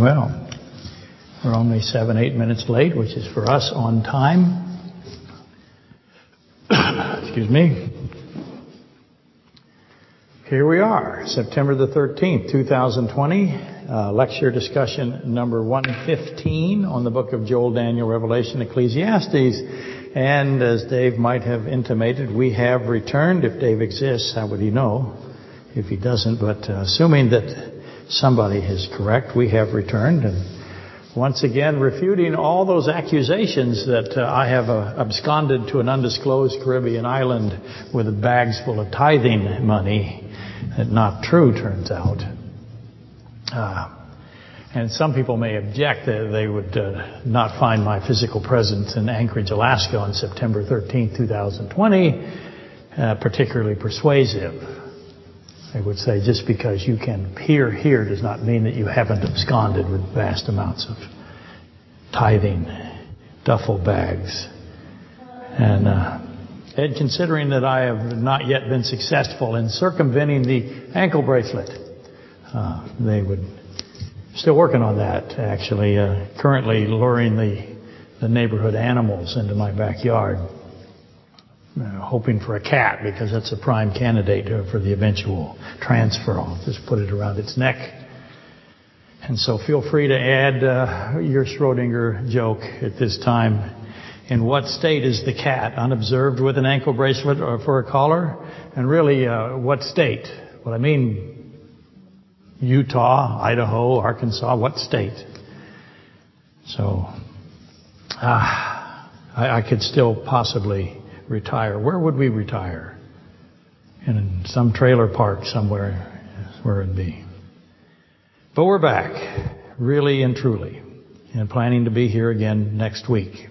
Well, we're only seven, eight minutes late, which is for us on time. Excuse me. Here we are, September the 13th, 2020, uh, lecture discussion number 115 on the book of Joel, Daniel, Revelation, Ecclesiastes. And as Dave might have intimated, we have returned. If Dave exists, how would he know? If he doesn't, but uh, assuming that somebody is correct, we have returned and once again refuting all those accusations that uh, I have uh, absconded to an undisclosed Caribbean island with bags full of tithing money. Not true, turns out. Uh, and some people may object that they would uh, not find my physical presence in Anchorage, Alaska on September 13, 2020, uh, particularly persuasive. They would say just because you can appear here does not mean that you haven't absconded with vast amounts of tithing, duffel bags. And, uh, and considering that I have not yet been successful in circumventing the ankle bracelet, uh, they would still working on that actually. Uh, currently luring the the neighborhood animals into my backyard uh, hoping for a cat because that's a prime candidate for the eventual transfer. I'll just put it around its neck. And so feel free to add uh, your Schrodinger joke at this time. In what state is the cat? Unobserved with an ankle bracelet or for a collar? And really, uh, what state? Well, I mean, Utah, Idaho, Arkansas, what state? So, ah, I, I could still possibly retire, where would we retire? In some trailer park somewhere where it'd be. But we're back, really and truly, and planning to be here again next week.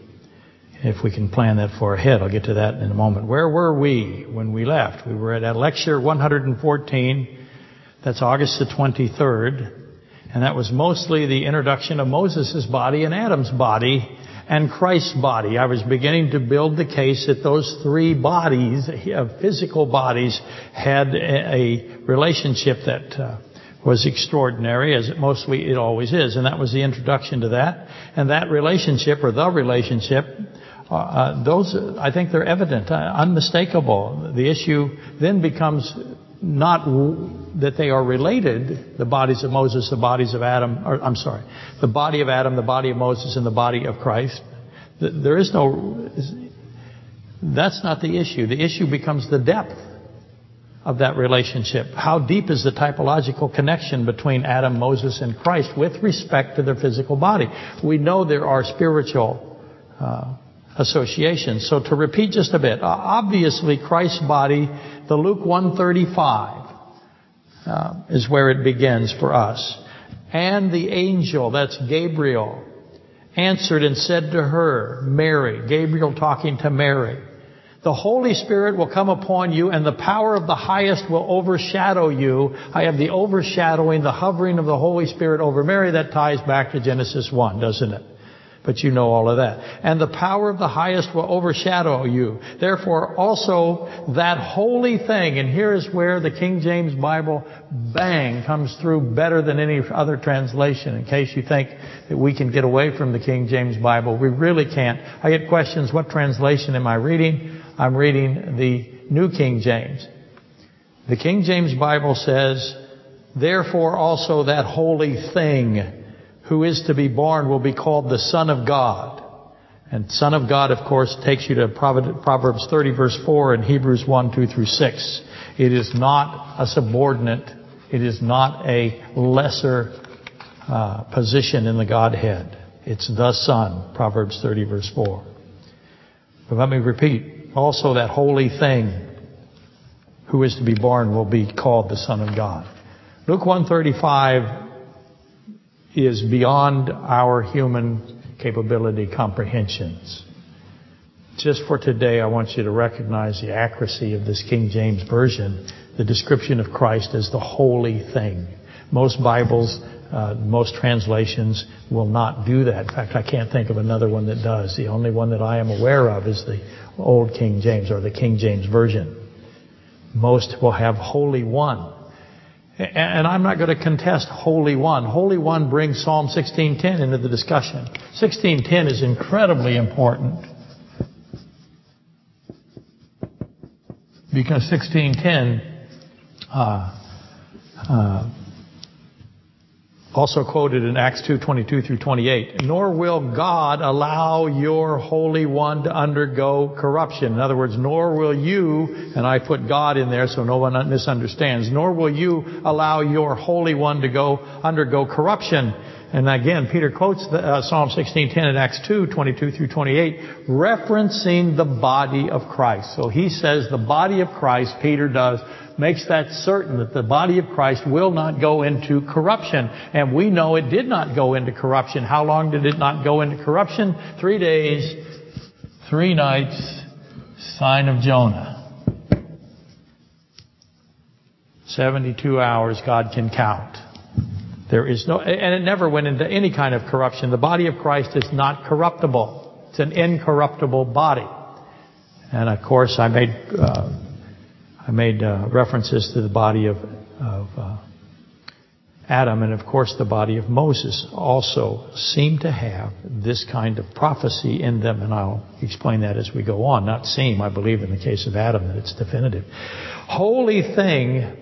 If we can plan that far ahead, I'll get to that in a moment. Where were we when we left? We were at lecture 114. That's August the 23rd. And that was mostly the introduction of Moses' body and Adam's body and Christ's body. I was beginning to build the case that those three bodies, physical bodies, had a relationship that uh, was extraordinary, as it mostly it always is, and that was the introduction to that. And that relationship, or the relationship, uh, uh those I think they're evident, uh, unmistakable. The issue then becomes not that they are related, the bodies of Moses, the bodies of Adam, or I'm sorry, the body of Adam, the body of Moses, and the body of Christ. There is no, that's not the issue. The issue becomes the depth of that relationship. How deep is the typological connection between Adam, Moses, and Christ with respect to their physical body? We know there are spiritual uh, associations. So to repeat just a bit, obviously Christ's body the Luke 135 uh, is where it begins for us. And the angel, that's Gabriel, answered and said to her, Mary, Gabriel talking to Mary, the Holy Spirit will come upon you and the power of the highest will overshadow you. I have the overshadowing, the hovering of the Holy Spirit over Mary. That ties back to Genesis 1, doesn't it? But you know all of that. And the power of the highest will overshadow you. Therefore also that holy thing, and here is where the King James Bible bang comes through better than any other translation. In case you think that we can get away from the King James Bible, we really can't. I get questions, what translation am I reading? I'm reading the New King James. The King James Bible says, therefore also that holy thing who is to be born will be called the Son of God. And Son of God, of course, takes you to Proverbs 30 verse 4 and Hebrews 1, 2 through 6. It is not a subordinate. It is not a lesser uh, position in the Godhead. It's the Son, Proverbs 30 verse 4. But let me repeat. Also that holy thing who is to be born will be called the Son of God. Luke 135 is beyond our human capability comprehensions. Just for today, I want you to recognize the accuracy of this King James Version, the description of Christ as the holy thing. Most Bibles, uh, most translations will not do that. In fact, I can't think of another one that does. The only one that I am aware of is the Old King James or the King James Version. Most will have Holy One. And I'm not going to contest Holy One. Holy One brings Psalm 16:10 into the discussion. 16:10 is incredibly important. Because 16:10 uh, uh, also quoted in Acts 2:22 through 28. Nor will God allow your Holy One to undergo corruption. In other words, nor will you, and I put God in there so no one misunderstands, nor will you allow your Holy One to go undergo corruption. And again, Peter quotes the, uh, Psalm 16:10 in Acts 2:22 through 28, referencing the body of Christ. So he says the body of Christ, Peter does, makes that certain that the body of Christ will not go into corruption. And we know it did not go into corruption. How long did it not go into corruption? Three days, three nights, sign of Jonah. 72 hours God can count. There is no, and it never went into any kind of corruption. The body of Christ is not corruptible. It's an incorruptible body. And of course, I made uh, I made uh, references to the body of, of uh, Adam and of course the body of Moses also seem to have this kind of prophecy in them and I'll explain that as we go on. Not seem, I believe in the case of Adam that it's definitive. Holy thing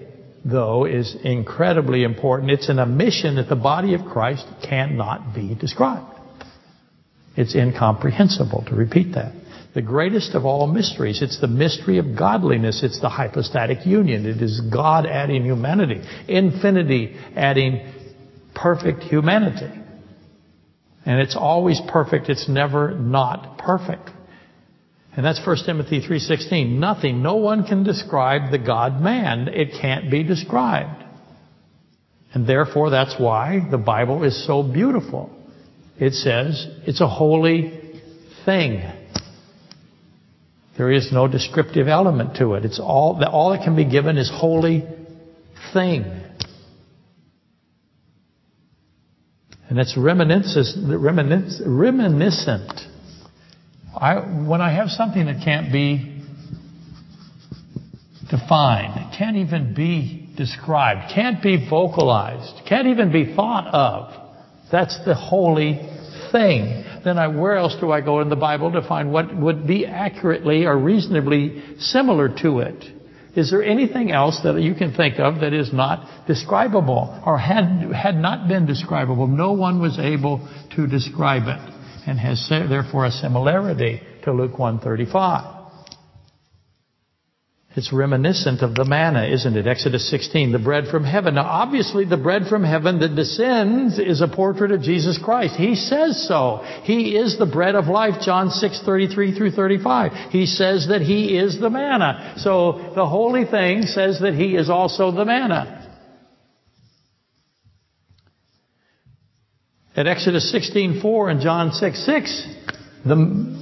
though is incredibly important. It's an omission that the body of Christ cannot be described. It's incomprehensible to repeat that the greatest of all mysteries. It's the mystery of godliness. It's the hypostatic union. It is God adding humanity. Infinity adding perfect humanity. And it's always perfect. It's never not perfect. And that's 1 Timothy 3.16. Nothing, no one can describe the God-man. It can't be described. And therefore that's why the Bible is so beautiful. It says it's a holy thing. There is no descriptive element to it. It's all, that all that can be given is holy thing. And it's reminiscent. reminiscent. When I have something that can't be defined, can't even be described, can't be vocalized, can't even be thought of, that's the holy thing then I, where else do I go in the Bible to find what would be accurately or reasonably similar to it? Is there anything else that you can think of that is not describable or had, had not been describable? No one was able to describe it and has therefore a similarity to Luke 135. It's reminiscent of the manna, isn't it? Exodus 16, the bread from heaven. Now obviously the bread from heaven that descends is a portrait of Jesus Christ. He says so. He is the bread of life, John 6, 33 through 35. He says that He is the manna. So the holy thing says that He is also the manna. At Exodus 16, 4 and John 6, 6, the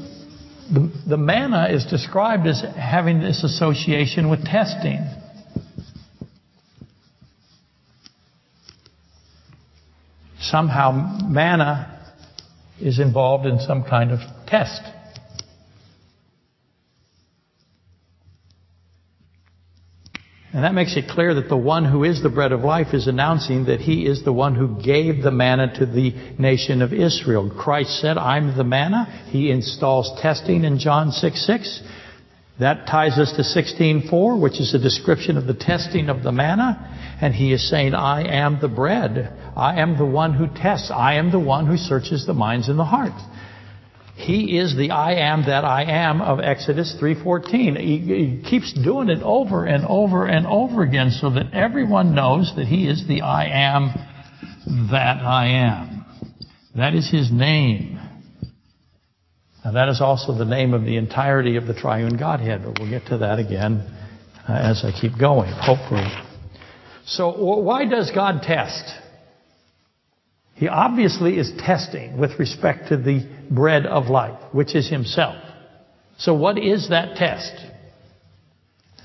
the, the manna is described as having this association with testing. Somehow manna is involved in some kind of test. And that makes it clear that the one who is the bread of life is announcing that he is the one who gave the manna to the nation of Israel. Christ said, I'm the manna. He installs testing in John 6 6. That ties us to 16.4, which is a description of the testing of the manna. And he is saying, I am the bread. I am the one who tests. I am the one who searches the minds and the hearts. He is the I am that I am of Exodus 3:14. He, he, keeps doing it over and over and over again so that everyone knows that he is the I am that I am. That is his name. Now that is also the name of the entirety of the triune Godhead, but we'll get to that again uh, as I keep going, hopefully. So why does God test? He obviously is testing with respect to the bread of life, which is himself. So what is that test?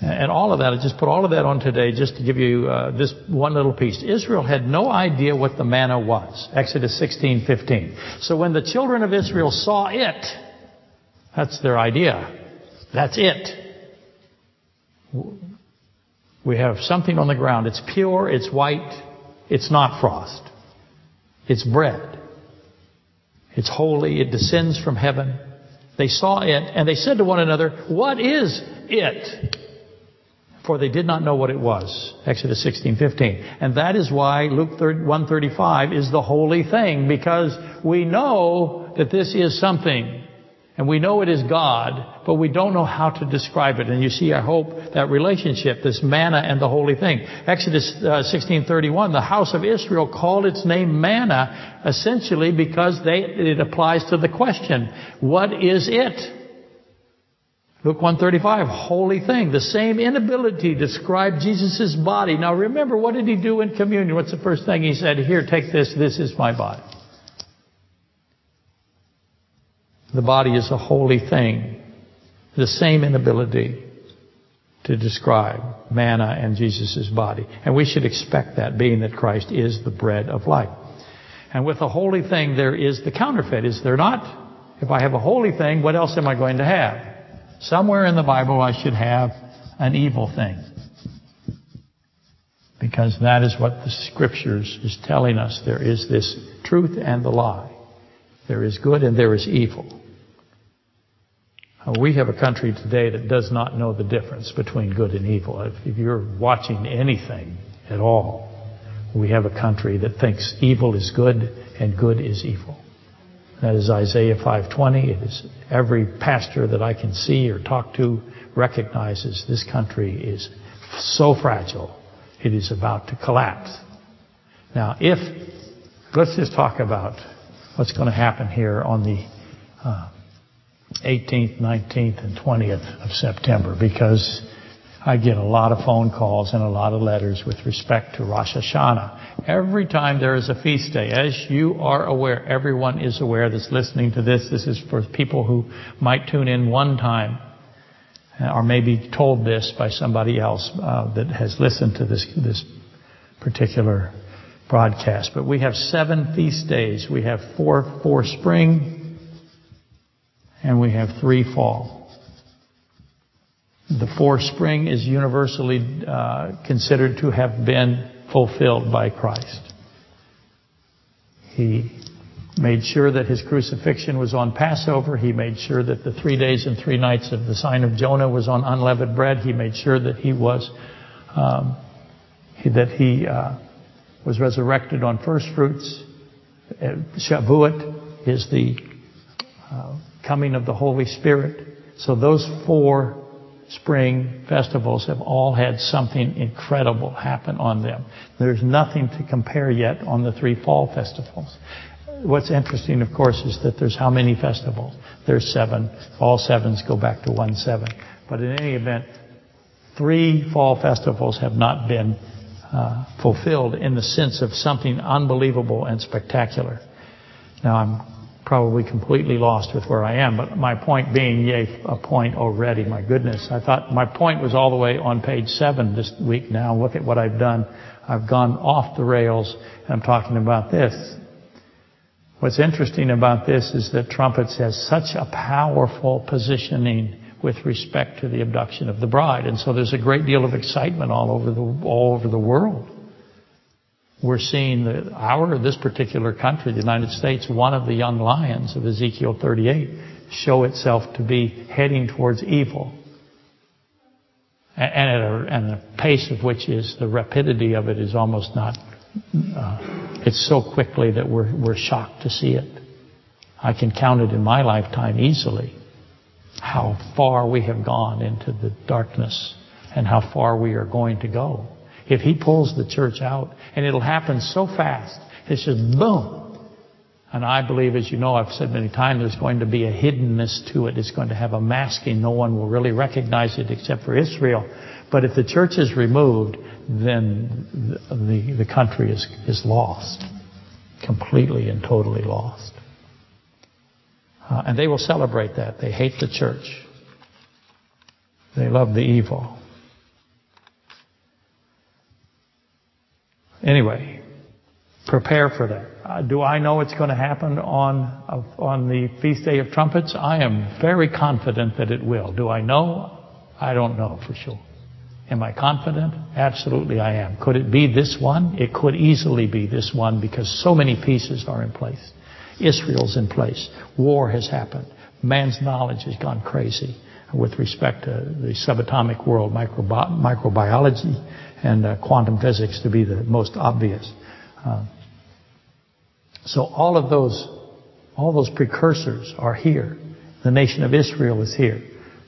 And all of that, I just put all of that on today just to give you uh, this one little piece. Israel had no idea what the manna was. Exodus 16:15. So when the children of Israel saw it, that's their idea. That's it. We have something on the ground. It's pure, it's white, it's not frost. It's bread. It's holy, it descends from heaven. They saw it and they said to one another, What is it? For they did not know what it was. Exodus 16, 15. And that is why Luke 135 is the holy thing, because we know that this is something and we know it is God, but we don't know how to describe it. And you see, I hope that relationship, this manna and the holy thing. Exodus uh, 16:31, the house of Israel called its name manna, essentially because they, it applies to the question, what is it? Luke 135, holy thing. The same inability to describe Jesus' body. Now remember, what did he do in communion? What's the first thing he said? Here, take this. This is my body. The body is a holy thing. The same inability to describe manna and Jesus' body. And we should expect that being that Christ is the bread of life. And with a holy thing, there is the counterfeit, is there not? If I have a holy thing, what else am I going to have? Somewhere in the Bible I should have an evil thing. Because that is what the scriptures is telling us. There is this truth and the lie. There is good and there is evil. Uh, we have a country today that does not know the difference between good and evil. If you're watching anything at all, we have a country that thinks evil is good and good is evil. That is Isaiah 5:20. It is every pastor that I can see or talk to recognizes this country is so fragile. It is about to collapse. Now, if let's just talk about what's going to happen here on the uh, 18th, 19th, and 20th of September because I get a lot of phone calls and a lot of letters with respect to Rosh Hashanah. Every time there is a feast day, as you are aware, everyone is aware that's listening to this. This is for people who might tune in one time uh, or maybe told this by somebody else uh, that has listened to this this particular broadcast. But we have seven feast days. We have four for spring, and we have three fall. The fourth spring is universally uh, considered to have been fulfilled by Christ. He made sure that his crucifixion was on Passover. He made sure that the three days and three nights of the sign of Jonah was on unleavened bread. He made sure that he was um, that he uh, was resurrected on first fruits. Uh, Shavuot is the uh, coming of the Holy Spirit. So those four spring festivals have all had something incredible happen on them. There's nothing to compare yet on the three fall festivals. What's interesting, of course, is that there's how many festivals? There's seven. All sevens go back to one seven. But in any event, three fall festivals have not been uh, fulfilled in the sense of something unbelievable and spectacular. Now I'm probably completely lost with where I am. But my point being, yay, a point already. My goodness. I thought my point was all the way on page seven this week now. Look at what I've done. I've gone off the rails and I'm talking about this. What's interesting about this is that trumpets has such a powerful positioning with respect to the abduction of the bride. And so there's a great deal of excitement all over the, all over the world we're seeing that our, this particular country, the United States, one of the young lions of Ezekiel 38, show itself to be heading towards evil. And at a, and the pace of which is, the rapidity of it is almost not, uh, it's so quickly that we're, we're shocked to see it. I can count it in my lifetime easily. How far we have gone into the darkness and how far we are going to go if he pulls the church out, and it'll happen so fast. It's just boom. And I believe, as you know, I've said many times, there's going to be a hiddenness to it. It's going to have a masking. No one will really recognize it except for Israel. But if the church is removed, then the, the, the country is, is lost. Completely and totally lost. Uh, and they will celebrate that. They hate the church. They love the evil. Anyway, prepare for that. Uh, do I know it's going to happen on uh, on the feast day of trumpets? I am very confident that it will. Do I know? I don't know for sure. Am I confident? Absolutely I am. Could it be this one? It could easily be this one because so many pieces are in place. Israel's in place. War has happened. Man's knowledge has gone crazy with respect to the subatomic world, microbi- microbiology, and uh, quantum physics to be the most obvious. Uh, so all of those, all those precursors are here. The nation of Israel is here.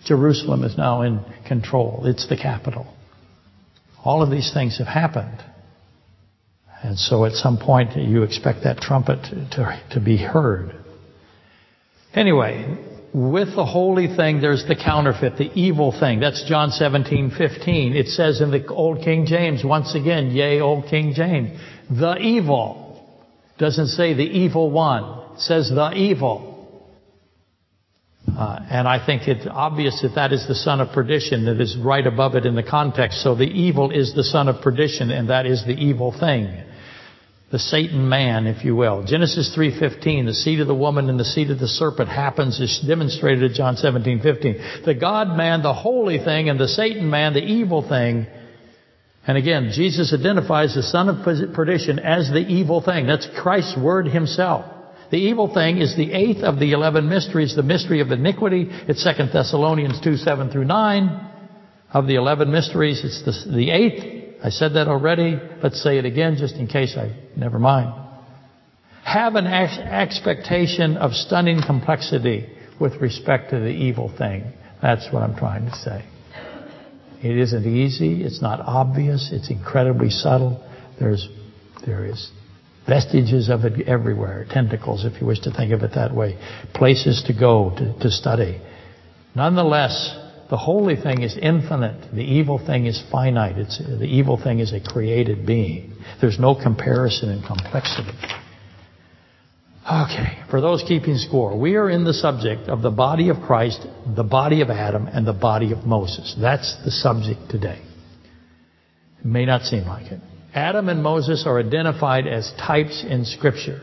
Jerusalem is now in control. It's the capital. All of these things have happened. And so at some point you expect that trumpet to, to be heard. Anyway, with the holy thing, there's the counterfeit, the evil thing. That's John 17, 15. It says in the Old King James, once again, yea, Old King James, the evil. Doesn't say the evil one. It says the evil. Uh, and I think it's obvious that that is the son of perdition that is right above it in the context. So the evil is the son of perdition and that is the evil thing. The Satan man, if you will. Genesis 3.15, the seed of the woman and the seed of the serpent happens is demonstrated in John 17.15. The God man, the holy thing, and the Satan man, the evil thing. And again, Jesus identifies the son of perdition as the evil thing. That's Christ's word himself. The evil thing is the eighth of the eleven mysteries, the mystery of iniquity. It's 2 Thessalonians 2, 7 through 9. Of the eleven mysteries, it's the, the eighth. I said that already. Let's say it again just in case I, never mind. Have an ex- expectation of stunning complexity with respect to the evil thing. That's what I'm trying to say. It isn't easy. It's not obvious. It's incredibly subtle. There's, there is Vestiges of it everywhere. Tentacles, if you wish to think of it that way. Places to go to, to study. Nonetheless, the holy thing is infinite. The evil thing is finite. It's, the evil thing is a created being. There's no comparison in complexity. Okay, for those keeping score, we are in the subject of the body of Christ, the body of Adam, and the body of Moses. That's the subject today. It may not seem like it. Adam and Moses are identified as types in Scripture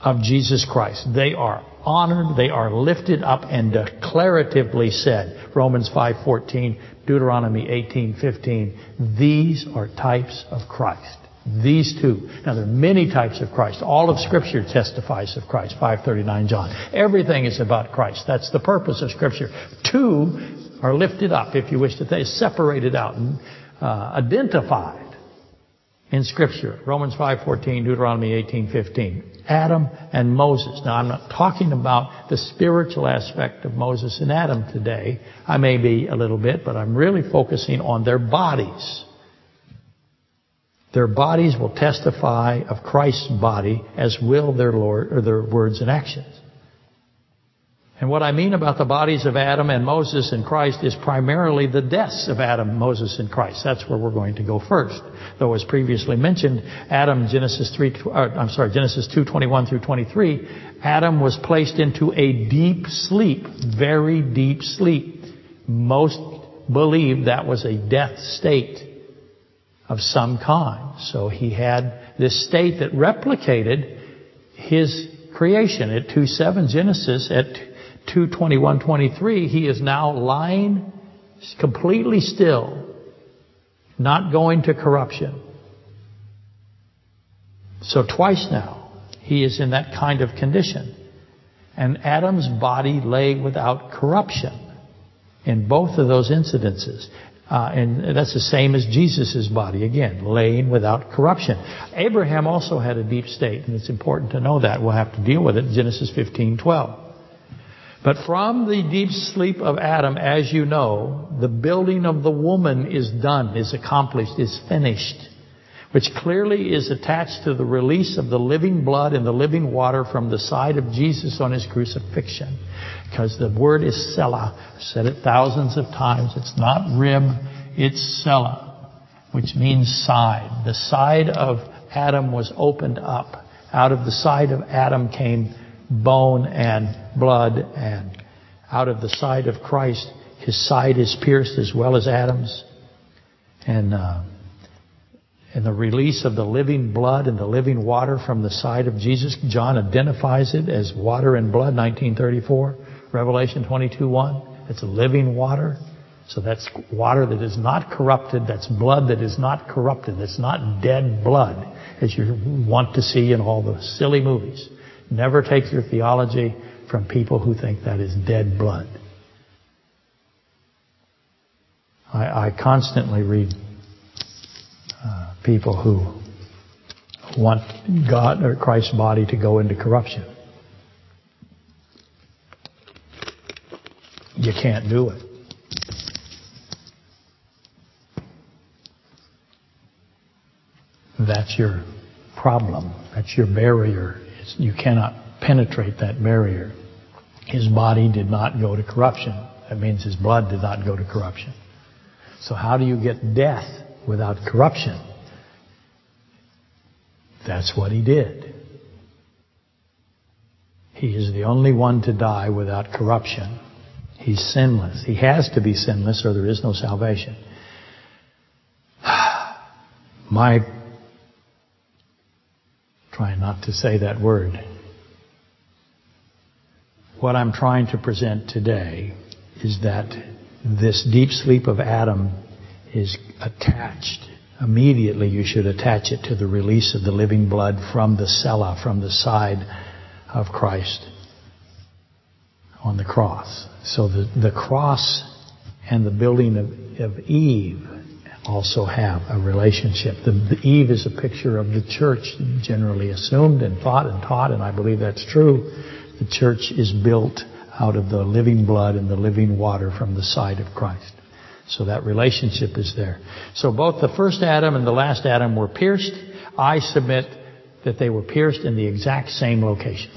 of Jesus Christ. They are honored, they are lifted up and declaratively said. Romans 5:14, Deuteronomy 18:15. These are types of Christ. These two. Now there are many types of Christ. All of Scripture testifies of Christ. 539 John. Everything is about Christ. That's the purpose of Scripture. Two are lifted up, if you wish to say, separated out and uh, identified in Scripture. Romans 5.14, Deuteronomy 18.15. Adam and Moses. Now I'm not talking about the spiritual aspect of Moses and Adam today. I may be a little bit, but I'm really focusing on their bodies. Their bodies will testify of Christ's body as will their Lord or their words and actions. And what I mean about the bodies of Adam and Moses and Christ is primarily the deaths of Adam, Moses, and Christ. That's where we're going to go first. Though as previously mentioned, Adam, Genesis 3, uh, I'm sorry, Genesis 2, 21 through 23, Adam was placed into a deep sleep, very deep sleep. Most believe that was a death state of some kind. So he had this state that replicated his creation at 2.7 Genesis at 2:21-23, he is now lying completely still, not going to corruption. So twice now, he is in that kind of condition. And Adam's body lay without corruption in both of those incidences. Uh, and that's the same as Jesus' body, again, laying without corruption. Abraham also had a deep state, and it's important to know that. We'll have to deal with it in Genesis 15:12. But from the deep sleep of Adam, as you know, the building of the woman is done, is accomplished, is finished, which clearly is attached to the release of the living blood and the living water from the side of Jesus on his crucifixion. Because the word is tsela. I've said it thousands of times. It's not rib, it's tsela, which means side. The side of Adam was opened up. Out of the side of Adam came bone and blood, and out of the side of Christ, his side is pierced as well as Adam's. And, uh, and the release of the living blood and the living water from the side of Jesus, John identifies it as water and blood, 1934. Revelation 22:1. It's living water. So that's water that is not corrupted. That's blood that is not corrupted. That's not dead blood, as you want to see in all the silly movies. Never take your theology from people who think that is dead blood. I, I constantly read uh, people who want God or Christ's body to go into corruption. You can't do it. That's your problem. That's your barrier. You cannot penetrate that barrier. His body did not go to corruption. That means his blood did not go to corruption. So how do you get death without corruption? That's what he did. He is the only one to die without corruption. He's sinless. He has to be sinless or there is no salvation. My, trying not to say that word. What I'm trying to present today is that this deep sleep of Adam is attached. Immediately you should attach it to the release of the living blood from the tsela, from the side of Christ on the cross. So the, the cross and the building of, of Eve also have a relationship. The, the, Eve is a picture of the church, generally assumed and thought and taught, and I believe that's true. The church is built out of the living blood and the living water from the side of Christ. So that relationship is there. So both the first Adam and the last Adam were pierced. I submit that they were pierced in the exact same location.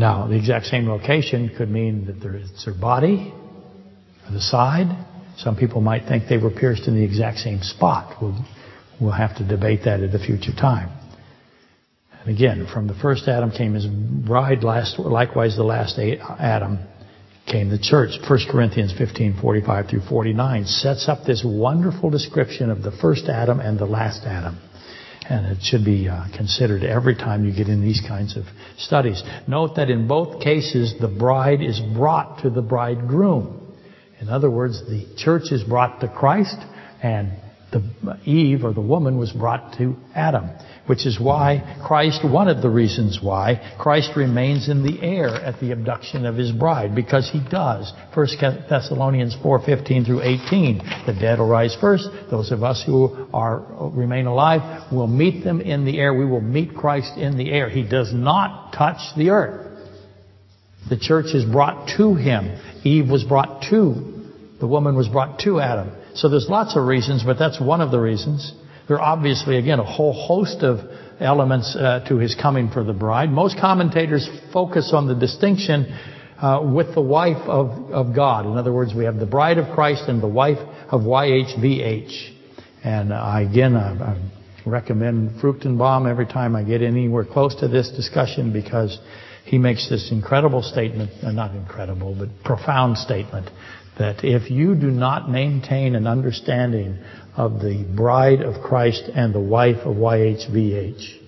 Now, the exact same location could mean that it's their body or the side. Some people might think they were pierced in the exact same spot. We'll, we'll have to debate that at a future time. And again, from the first Adam came his bride, last, likewise the last Adam came the church. 1 Corinthians 15, 45 through 49 sets up this wonderful description of the first Adam and the last Adam. And it should be uh, considered every time you get in these kinds of studies. Note that in both cases, the bride is brought to the bridegroom. In other words, the church is brought to Christ, and the Eve or the woman was brought to Adam which is why Christ, one of the reasons why Christ remains in the air at the abduction of his bride, because he does. 1 Thessalonians 4:15 through 18. The dead will rise first. Those of us who are remain alive will meet them in the air. We will meet Christ in the air. He does not touch the earth. The church is brought to him. Eve was brought to. The woman was brought to Adam. So there's lots of reasons, but that's one of the reasons. There are obviously, again, a whole host of elements uh, to his coming for the bride. Most commentators focus on the distinction uh, with the wife of, of God. In other words, we have the bride of Christ and the wife of YHVH. And uh, again, I, I recommend Fruchtenbaum every time I get anywhere close to this discussion because he makes this incredible statement, uh, not incredible, but profound statement, that if you do not maintain an understanding of the bride of Christ and the wife of YHVH,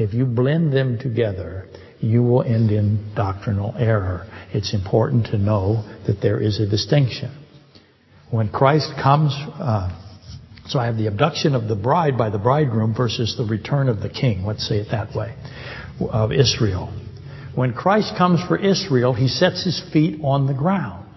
if you blend them together, you will end in doctrinal error. It's important to know that there is a distinction. When Christ comes, uh, so I have the abduction of the bride by the bridegroom versus the return of the king, let's say it that way, of Israel. When Christ comes for Israel, he sets his feet on the ground.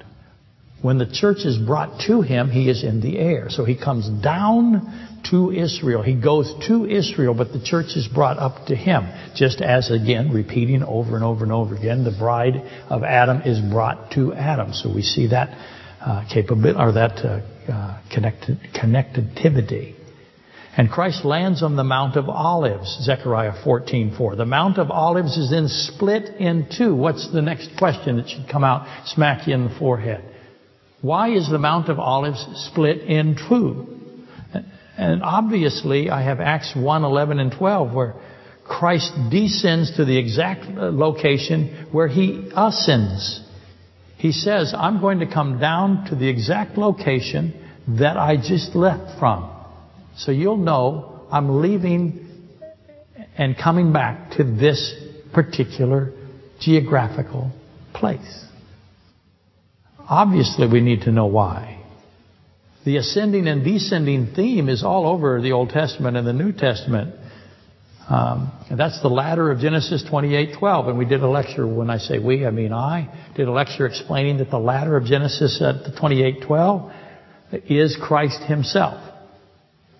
When the church is brought to him, he is in the air. So he comes down to Israel. He goes to Israel, but the church is brought up to him. Just as, again, repeating over and over and over again, the bride of Adam is brought to Adam. So we see that uh, capability, or that uh, uh, connected, connectivity. And Christ lands on the Mount of Olives, Zechariah 14:4. The Mount of Olives is then split in two. What's the next question that should come out, smack you in the forehead? Why is the Mount of Olives split in two? And obviously, I have Acts 1, 11, and 12, where Christ descends to the exact uh, location where he ascends. He says, I'm going to come down to the exact location that I just left from. So you'll know I'm leaving and coming back to this particular geographical place. Obviously, we need to know why. The ascending and descending theme is all over the Old Testament and the New Testament. Um, that's the ladder of Genesis 28:12, and we did a lecture. When I say we, I mean I did a lecture explaining that the ladder of Genesis at 28:12 is Christ Himself.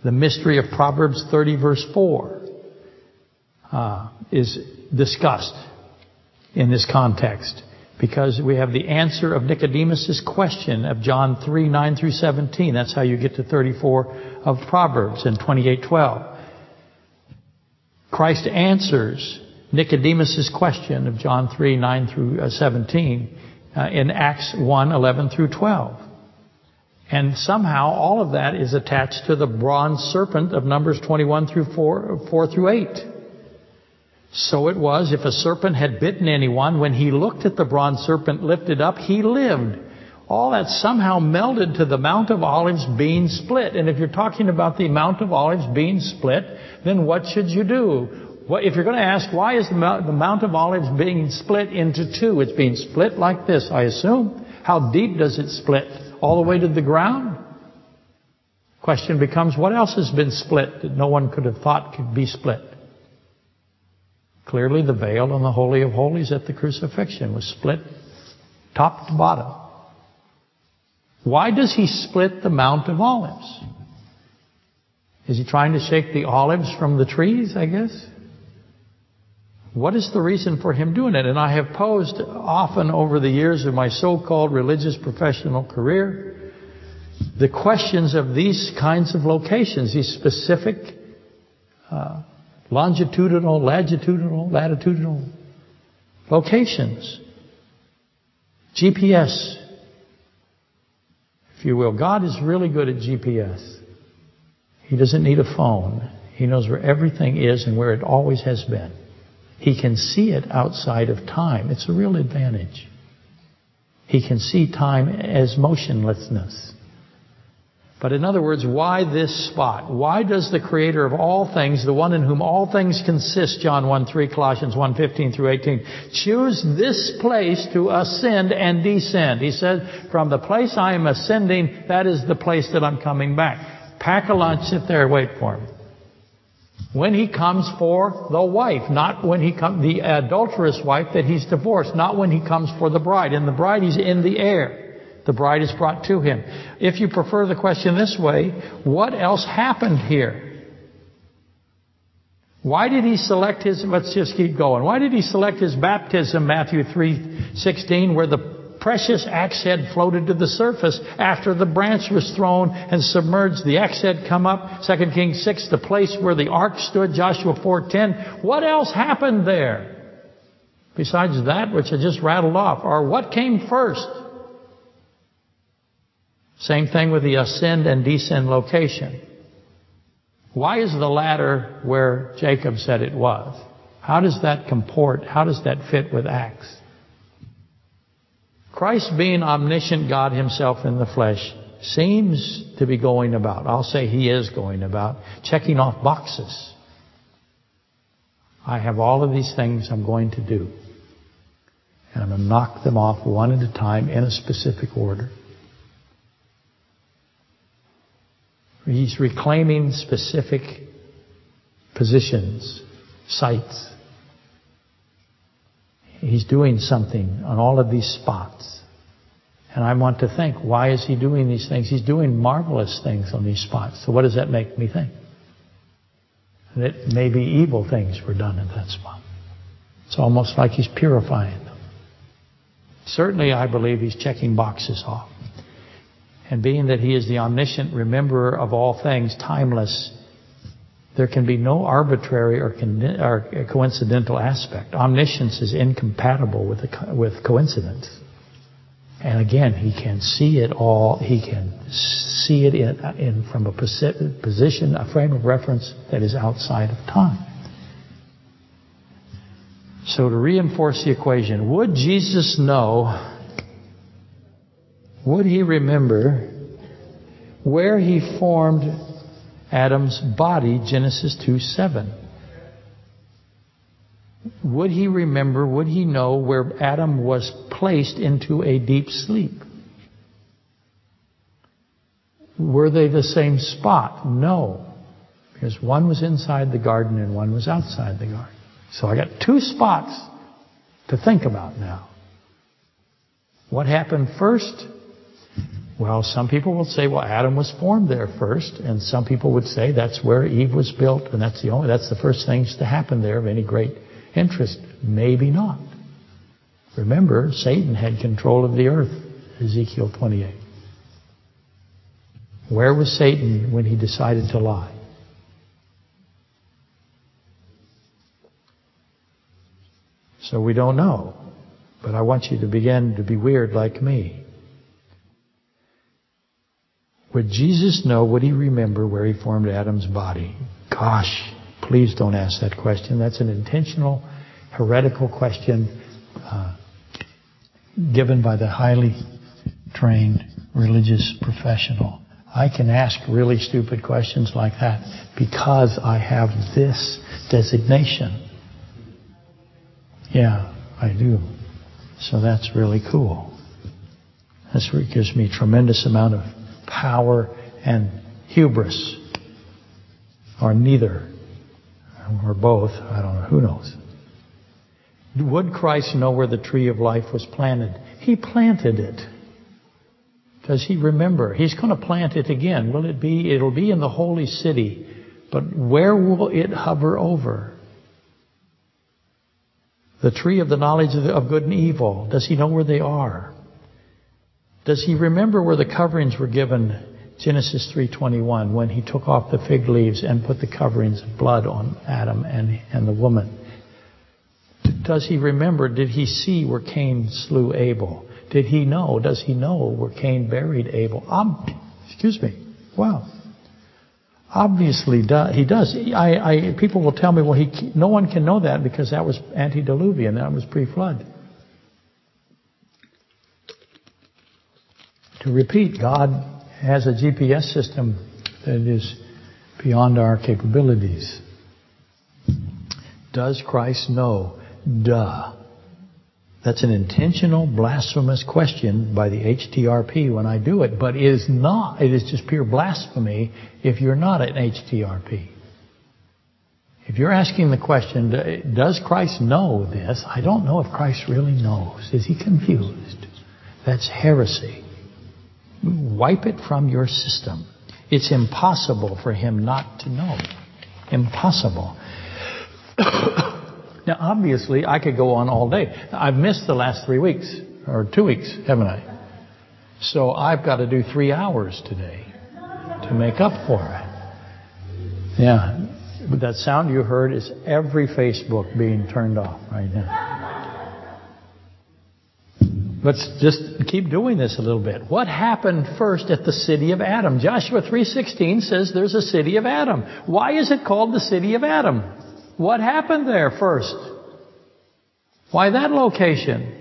The mystery of Proverbs 30 verse 4 uh, is discussed in this context because we have the answer of Nicodemus' question of John 3, 9 through 17. That's how you get to 34 of Proverbs in 28:12. Christ answers Nicodemus' question of John 3, 9 through uh, 17 uh, in Acts 1, 11 through 12. And somehow all of that is attached to the bronze serpent of Numbers 21 through 4, 4 through 8. So it was, if a serpent had bitten anyone, when he looked at the bronze serpent lifted up, he lived. All that somehow melded to the Mount of Olives being split. And if you're talking about the Mount of Olives being split, then what should you do? Well, if you're going to ask, why is the Mount of Olives being split into two? It's being split like this, I assume. How deep does it split? All the way to the ground? Question becomes, what else has been split that no one could have thought could be split? Clearly, the veil in the Holy of Holies at the crucifixion was split top to bottom. Why does he split the Mount of Olives? Is he trying to shake the olives from the trees, I guess? What is the reason for him doing it? And I have posed often over the years of my so-called religious professional career the questions of these kinds of locations, these specific uh, longitudinal, latitudinal, latitudinal locations. GPS, if you will. God is really good at GPS. He doesn't need a phone. He knows where everything is and where it always has been. He can see it outside of time. It's a real advantage. He can see time as motionlessness. But in other words, why this spot? Why does the creator of all things, the one in whom all things consist, John 1 3, Colossians 1 15 through 18, choose this place to ascend and descend? He said, from the place I am ascending, that is the place that I'm coming back. Pack a lunch, sit there, wait for him. When he comes for the wife, not when he comes, the adulterous wife that he's divorced, not when he comes for the bride. In the bride, he's in the air. The bride is brought to him. If you prefer the question this way, what else happened here? Why did he select his, let's just keep going. Why did he select his baptism, Matthew 3:16, where the precious axe head floated to the surface after the branch was thrown and submerged. The axe head come up, 2 Kings 6, the place where the ark stood, Joshua 4:10. What else happened there? Besides that which I just rattled off, or what came first? Same thing with the ascend and descend location. Why is the ladder where Jacob said it was? How does that comport? How does that fit with Acts? Christ being omniscient God himself in the flesh seems to be going about, I'll say he is going about, checking off boxes. I have all of these things I'm going to do. And I'm going to knock them off one at a time in a specific order. He's reclaiming specific positions, sites. He's doing something on all of these spots. And I want to think, why is he doing these things? He's doing marvelous things on these spots. So what does that make me think? That maybe evil things were done at that spot. It's almost like he's purifying them. Certainly I believe he's checking boxes off. And being that He is the omniscient rememberer of all things, timeless, there can be no arbitrary or, con- or coincidental aspect. Omniscience is incompatible with, co- with coincidence. And again, He can see it all. He can see it in, in from a position, a frame of reference that is outside of time. So to reinforce the equation, would Jesus know would he remember where he formed Adam's body, Genesis 2 7? would he remember, would he know where Adam was placed into a deep sleep? Were they the same spot? No. Because one was inside the garden and one was outside the garden. So I got two spots to think about now. What happened first? Well, some people will say, well, Adam was formed there first, and some people would say that's where Eve was built, and that's the only, that's the first things to happen there of any great interest. Maybe not. Remember, Satan had control of the earth, Ezekiel 28. Where was Satan when he decided to lie? So we don't know. But I want you to begin to be weird like me. Would Jesus know, would he remember where he formed Adam's body? Gosh, please don't ask that question. That's an intentional, heretical question uh, given by the highly trained religious professional. I can ask really stupid questions like that because I have this designation. Yeah, I do. So that's really cool. That's gives me tremendous amount of power and hubris. Or neither. Or both. I don't know. Who knows? Would Christ know where the tree of life was planted? He planted it. Does he remember? He's going to plant it again. Will it be? It'll be in the holy city. But where will it hover over? The tree of the knowledge of good and evil. Does he know where they are? Does he remember where the coverings were given? Genesis 3:21 when he took off the fig leaves and put the coverings of blood on Adam and, and the woman. Does he remember, did he see where Cain slew Abel? Did he know, does he know where Cain buried Abel? Um, excuse me. Wow. Obviously, he does. I, I, people will tell me, well, he, no one can know that because that was antediluvian, that was pre-flood. To repeat, God has a GPS system that is beyond our capabilities. Does Christ know? Duh. That's an intentional blasphemous question by the HTRP when I do it, but it is not, it is just pure blasphemy if you're not an HTRP. If you're asking the question, does Christ know this? I don't know if Christ really knows. Is he confused? That's heresy. Wipe it from your system. It's impossible for him not to know. Impossible. Now, obviously, I could go on all day. I've missed the last three weeks, or two weeks, haven't I? So I've got to do three hours today to make up for it. Yeah. But that sound you heard is every Facebook being turned off right now. Let's just keep doing this a little bit. What happened first at the city of Adam? Joshua 3:16 says there's a city of Adam. Why is it called the city of Adam? What happened there first? Why that location?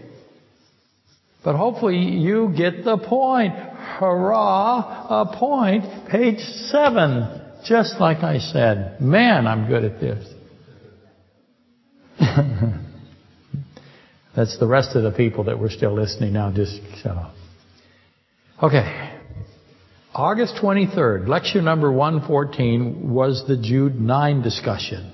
But hopefully you get the point. Hurrah, a point. Page seven. Just like I said. Man, I'm good at this. That's the rest of the people that were still listening now. Just shut up. Okay. August 23rd, lecture number 114 was the Jude 9 discussion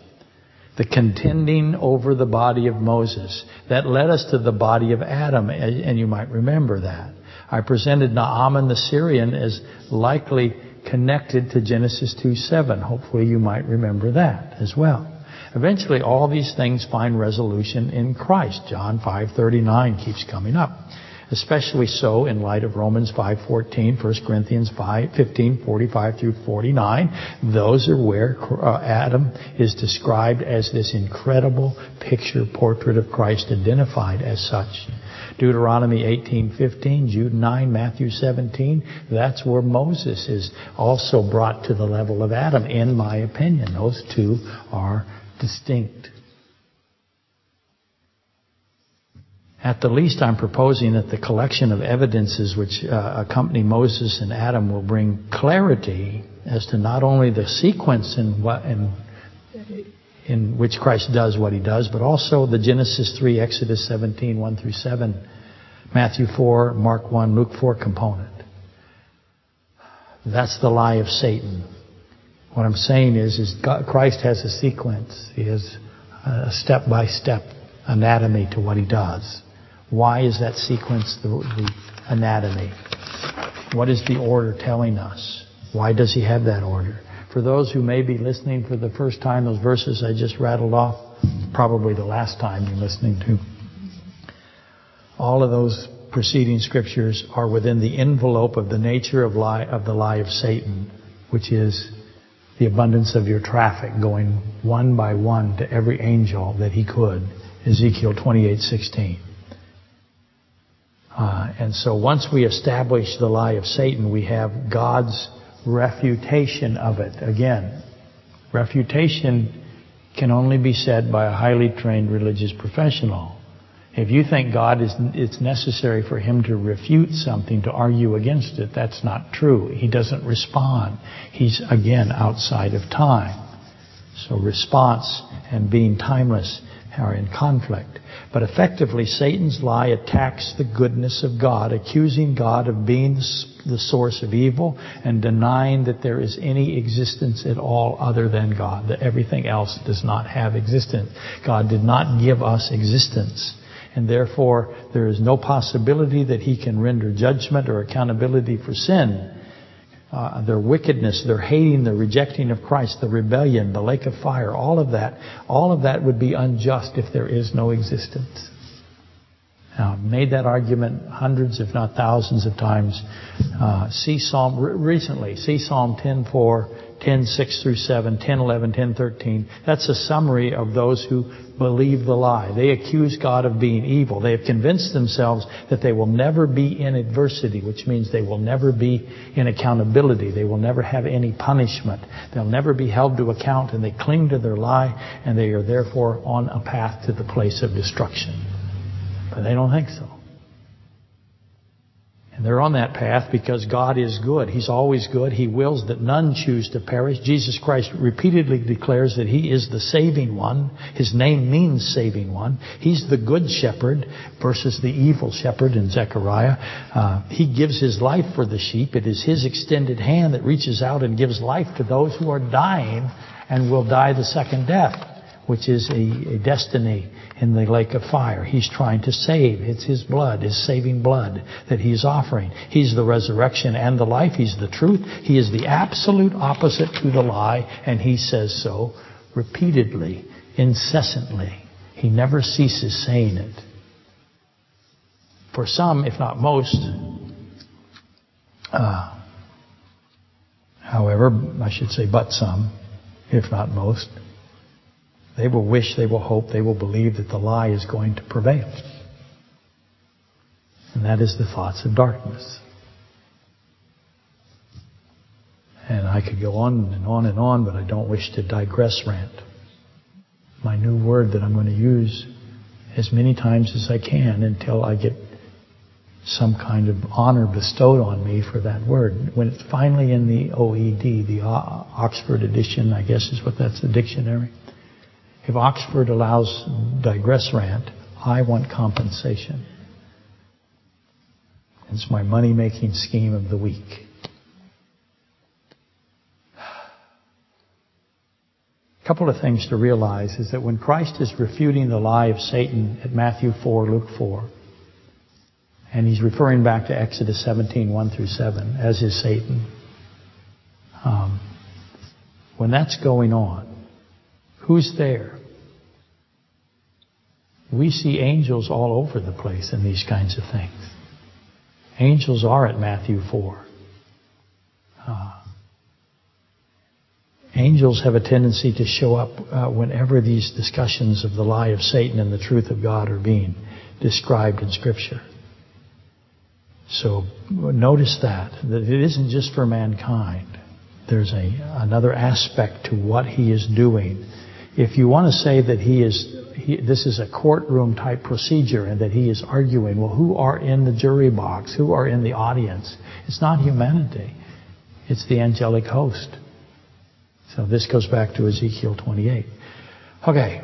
the contending over the body of Moses. That led us to the body of Adam, and you might remember that. I presented Naaman the Syrian as likely connected to Genesis 2:7. Hopefully you might remember that as well. Eventually all these things find resolution in Christ. John 5:39 keeps coming up especially so in light of Romans 5:14, 1 Corinthians 5:15, 45 through 49. Those are where uh, Adam is described as this incredible picture portrait of Christ identified as such. Deuteronomy 18:15, Jude 9, Matthew 17, that's where Moses is also brought to the level of Adam in my opinion. Those two are distinct. At the least, I'm proposing that the collection of evidences which uh, accompany Moses and Adam will bring clarity as to not only the sequence in what in, in which Christ does what he does, but also the Genesis 3, Exodus 17, 1 through 7, Matthew 4, Mark 1, Luke 4 component. That's the lie of Satan. What I'm saying is, is God, Christ has a sequence. He has a step-by-step anatomy to what he does. Why is that sequence the, the anatomy? What is the order telling us? Why does he have that order? For those who may be listening for the first time, those verses I just rattled off, probably the last time you're listening to, all of those preceding scriptures are within the envelope of the nature of lie of the lie of Satan, which is the abundance of your traffic going one by one to every angel that he could. Ezekiel 28:16. Uh, and so once we establish the lie of Satan, we have God's refutation of it. Again, refutation can only be said by a highly trained religious professional. If you think God is, it's necessary for him to refute something, to argue against it, that's not true. He doesn't respond. He's again outside of time. So response and being timeless are in conflict. But effectively, Satan's lie attacks the goodness of God, accusing God of being the source of evil and denying that there is any existence at all other than God, that everything else does not have existence. God did not give us existence and therefore there is no possibility that he can render judgment or accountability for sin. Uh, their wickedness, their hating, the rejecting of Christ, the rebellion, the lake of fire, all of that, all of that would be unjust if there is no existence. Now, I've made that argument hundreds, if not thousands of times. Uh, see Psalm, recently, see Psalm 10.4, 10, 6 through 7, 10, 11, 10, 13. That's a summary of those who believe the lie. They accuse God of being evil. They have convinced themselves that they will never be in adversity, which means they will never be in accountability. They will never have any punishment. They'll never be held to account and they cling to their lie and they are therefore on a path to the place of destruction. But they don't think so. And they're on that path because God is good. He's always good. He wills that none choose to perish. Jesus Christ repeatedly declares that He is the saving one. His name means saving one. He's the good shepherd versus the evil shepherd in Zechariah. Uh, he gives His life for the sheep. It is His extended hand that reaches out and gives life to those who are dying and will die the second death which is a, a, destiny in the lake of fire. He's trying to save. It's His blood, His saving blood that He's offering. He's the resurrection and the life. He's the truth. He is the absolute opposite to the lie, and He says so repeatedly, incessantly. He never ceases saying it. For some, if not most, uh, however, I should say but some, if not most, they will wish, they will hope, they will believe that the lie is going to prevail. And that is the thoughts of darkness. And I could go on and on and on, but I don't wish to digress rant. My new word that I'm going to use as many times as I can until I get some kind of honor bestowed on me for that word. When it's finally in the OED, the Oxford edition, I guess is what that's the dictionary. If Oxford allows digress rant, I want compensation. It's my money making scheme of the week. A couple of things to realize is that when Christ is refuting the lie of Satan at Matthew 4, Luke 4, and he's referring back to Exodus 17, 1 through 7, as is Satan. Um, when that's going on, Who's there? We see angels all over the place in these kinds of things. Angels are at Matthew 4. Uh, angels have a tendency to show up uh, whenever these discussions of the lie of Satan and the truth of God are being described in Scripture. So notice that, that it isn't just for mankind. There's a, another aspect to what he is doing if you want to say that he is, he, this is a courtroom type procedure and that he is arguing, well, who are in the jury box? Who are in the audience? It's not humanity. It's the angelic host. So this goes back to Ezekiel 28. Okay.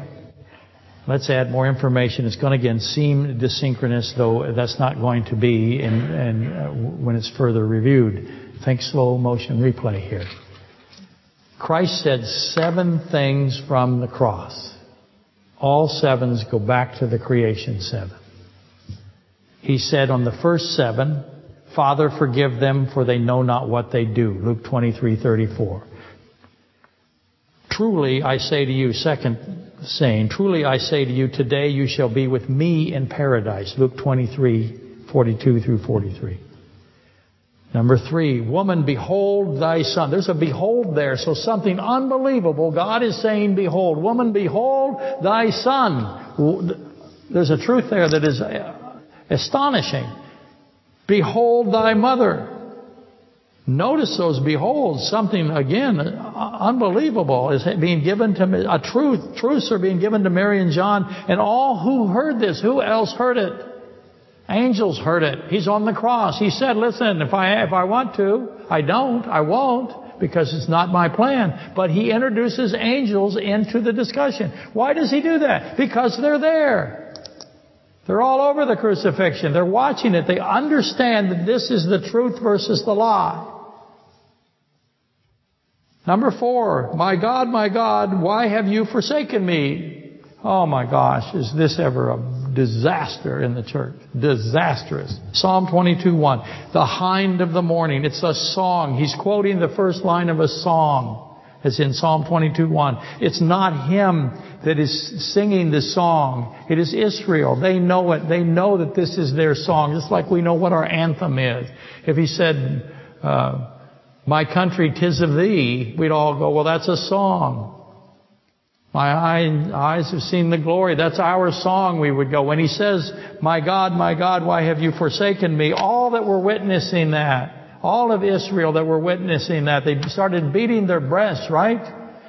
Let's add more information. It's going to again seem desynchronous, though that's not going to be in, in, uh, when it's further reviewed. Think slow motion replay here. Christ said seven things from the cross. All sevens go back to the creation seven. He said on the first seven, Father, forgive them for they know not what they do. Luke 23, 34. Truly I say to you, second saying, Truly I say to you, today you shall be with me in paradise. Luke 23, 42 through 43. Number three, woman, behold thy son. There's a behold there, so something unbelievable. God is saying, behold. Woman, behold thy son. There's a truth there that is uh, astonishing. Behold thy mother. Notice those beholds, something again uh, unbelievable is being given to me. a truth. Truths are being given to Mary and John, and all who heard this, who else heard it? Angels heard it. He's on the cross. He said, "Listen, if I if I want to, I don't, I won't, because it's not my plan." But he introduces angels into the discussion. Why does he do that? Because they're there. They're all over the crucifixion. They're watching it. They understand that this is the truth versus the lie. Number four, my God, my God, why have you forsaken me? Oh my gosh, is this ever a disaster in the church? Disastrous. Psalm 22:1, the hind of the morning. It's a song. He's quoting the first line of a song. It's in Psalm 22:1. It's not him that is singing the song. It is Israel. They know it. They know that this is their song, just like we know what our anthem is. If he said, uh, my country, tis of thee, we'd all go, well, that's a song. My eyes have seen the glory. That's our song, we would go. When he says, My God, my God, why have you forsaken me? All that were witnessing that, all of Israel that were witnessing that, they started beating their breasts, right?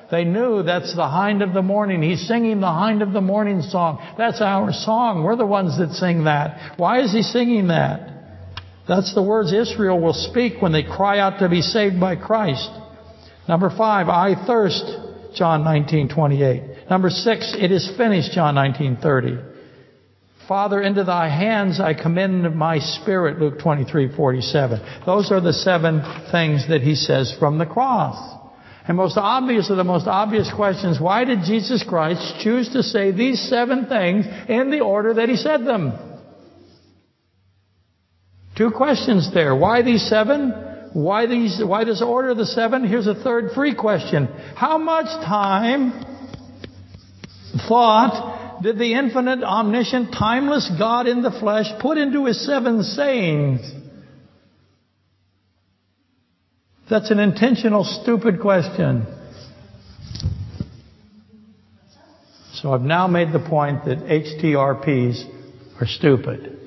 They knew that's the hind of the morning. He's singing the hind of the morning song. That's our song. We're the ones that sing that. Why is he singing that? That's the words Israel will speak when they cry out to be saved by Christ. Number five, I thirst, John 19:28. Number six, it is finished, John 19:30. Father, into thy hands I commend my spirit, Luke 23:47. Those are the seven things that he says from the cross. And most obvious of the most obvious questions, why did Jesus Christ choose to say these seven things in the order that he said them? Two questions there. Why these seven? Why these, why this order of the seven? Here's a third free question. How much time, thought, did the infinite, omniscient, timeless God in the flesh put into his seven sayings? That's an intentional stupid question. So I've now made the point that HTRPs are stupid.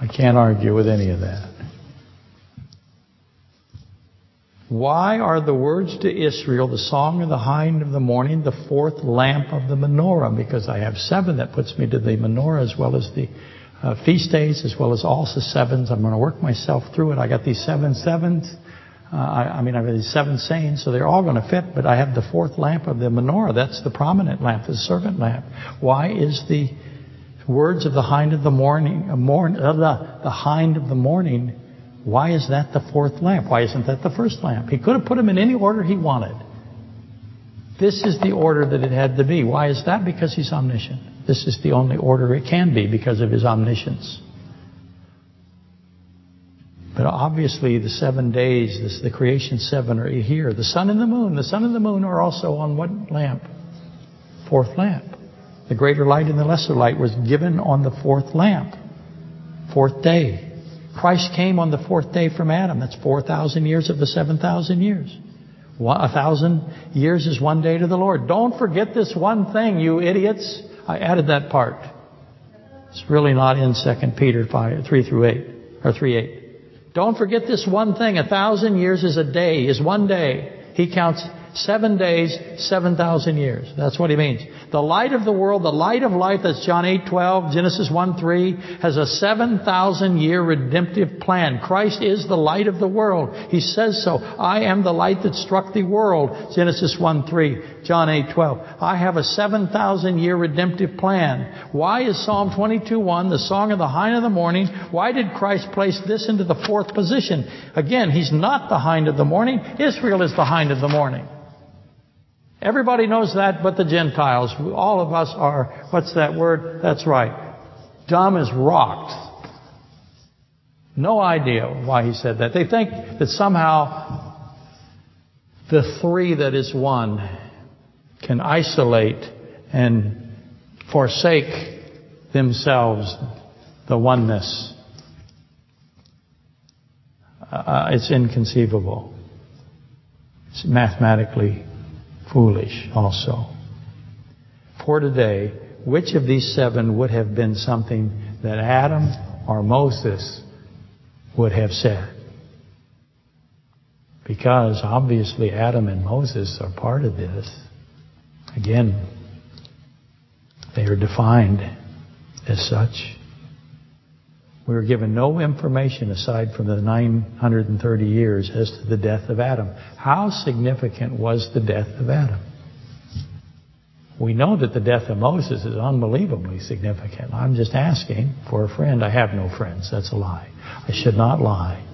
I can't argue with any of that. Why are the words to Israel, the song of the hind of the morning, the fourth lamp of the menorah? Because I have seven that puts me to the menorah as well as the uh, feast days, as well as also sevens. I'm going to work myself through it. I got these seven sevens. Uh, I, I, mean, I have got these seven sayings, so they're all going to fit, but I have the fourth lamp of the menorah. That's the prominent lamp, the servant lamp. Why is the words of the hind of the morning, uh, morn, uh, the, the hind of the morning, why is that the fourth lamp? Why isn't that the first lamp? He could have put them in any order he wanted. This is the order that it had to be. Why is that? Because he's omniscient. This is the only order it can be because of his omniscience. But obviously the seven days, this, the creation seven are here. The sun and the moon. The sun and the moon are also on what lamp? Fourth lamp. The greater light and the lesser light was given on the fourth lamp, fourth day. Christ came on the fourth day from Adam. That's 4,000 years of the 7,000 years. A thousand years is one day to the Lord. Don't forget this one thing, you idiots. I added that part. It's really not in 2 Peter 5, 3 through 8, or 3 8. Don't forget this one thing. A thousand years is a day, is one day. He counts Seven days, 7,000 years. That's what he means. The light of the world, the light of life, that's John 8, 12, Genesis 1, 3, has a 7,000 year redemptive plan. Christ is the light of the world. He says so. I am the light that struck the world. Genesis 1, 3, John 8, 12. I have a 7,000 year redemptive plan. Why is Psalm 22, 1, the song of the hind of the morning, why did Christ place this into the fourth position? Again, He's not the hind of the morning. Israel is the hind of the morning. Everybody knows that but the Gentiles. All of us are, what's that word? That's right. Dumb as rocks. No idea why he said that. They think that somehow the three that is one can isolate and forsake themselves the oneness. Uh, it's inconceivable. It's mathematically foolish also. For today, which of these seven would have been something that Adam or Moses would have said? Because obviously Adam and Moses are part of this. Again, they are defined as such. We were given no information aside from the 930 years as to the death of Adam. How significant was the death of Adam? We know that the death of Moses is unbelievably significant. I'm just asking for a friend. I have no friends. That's a lie. I should not lie.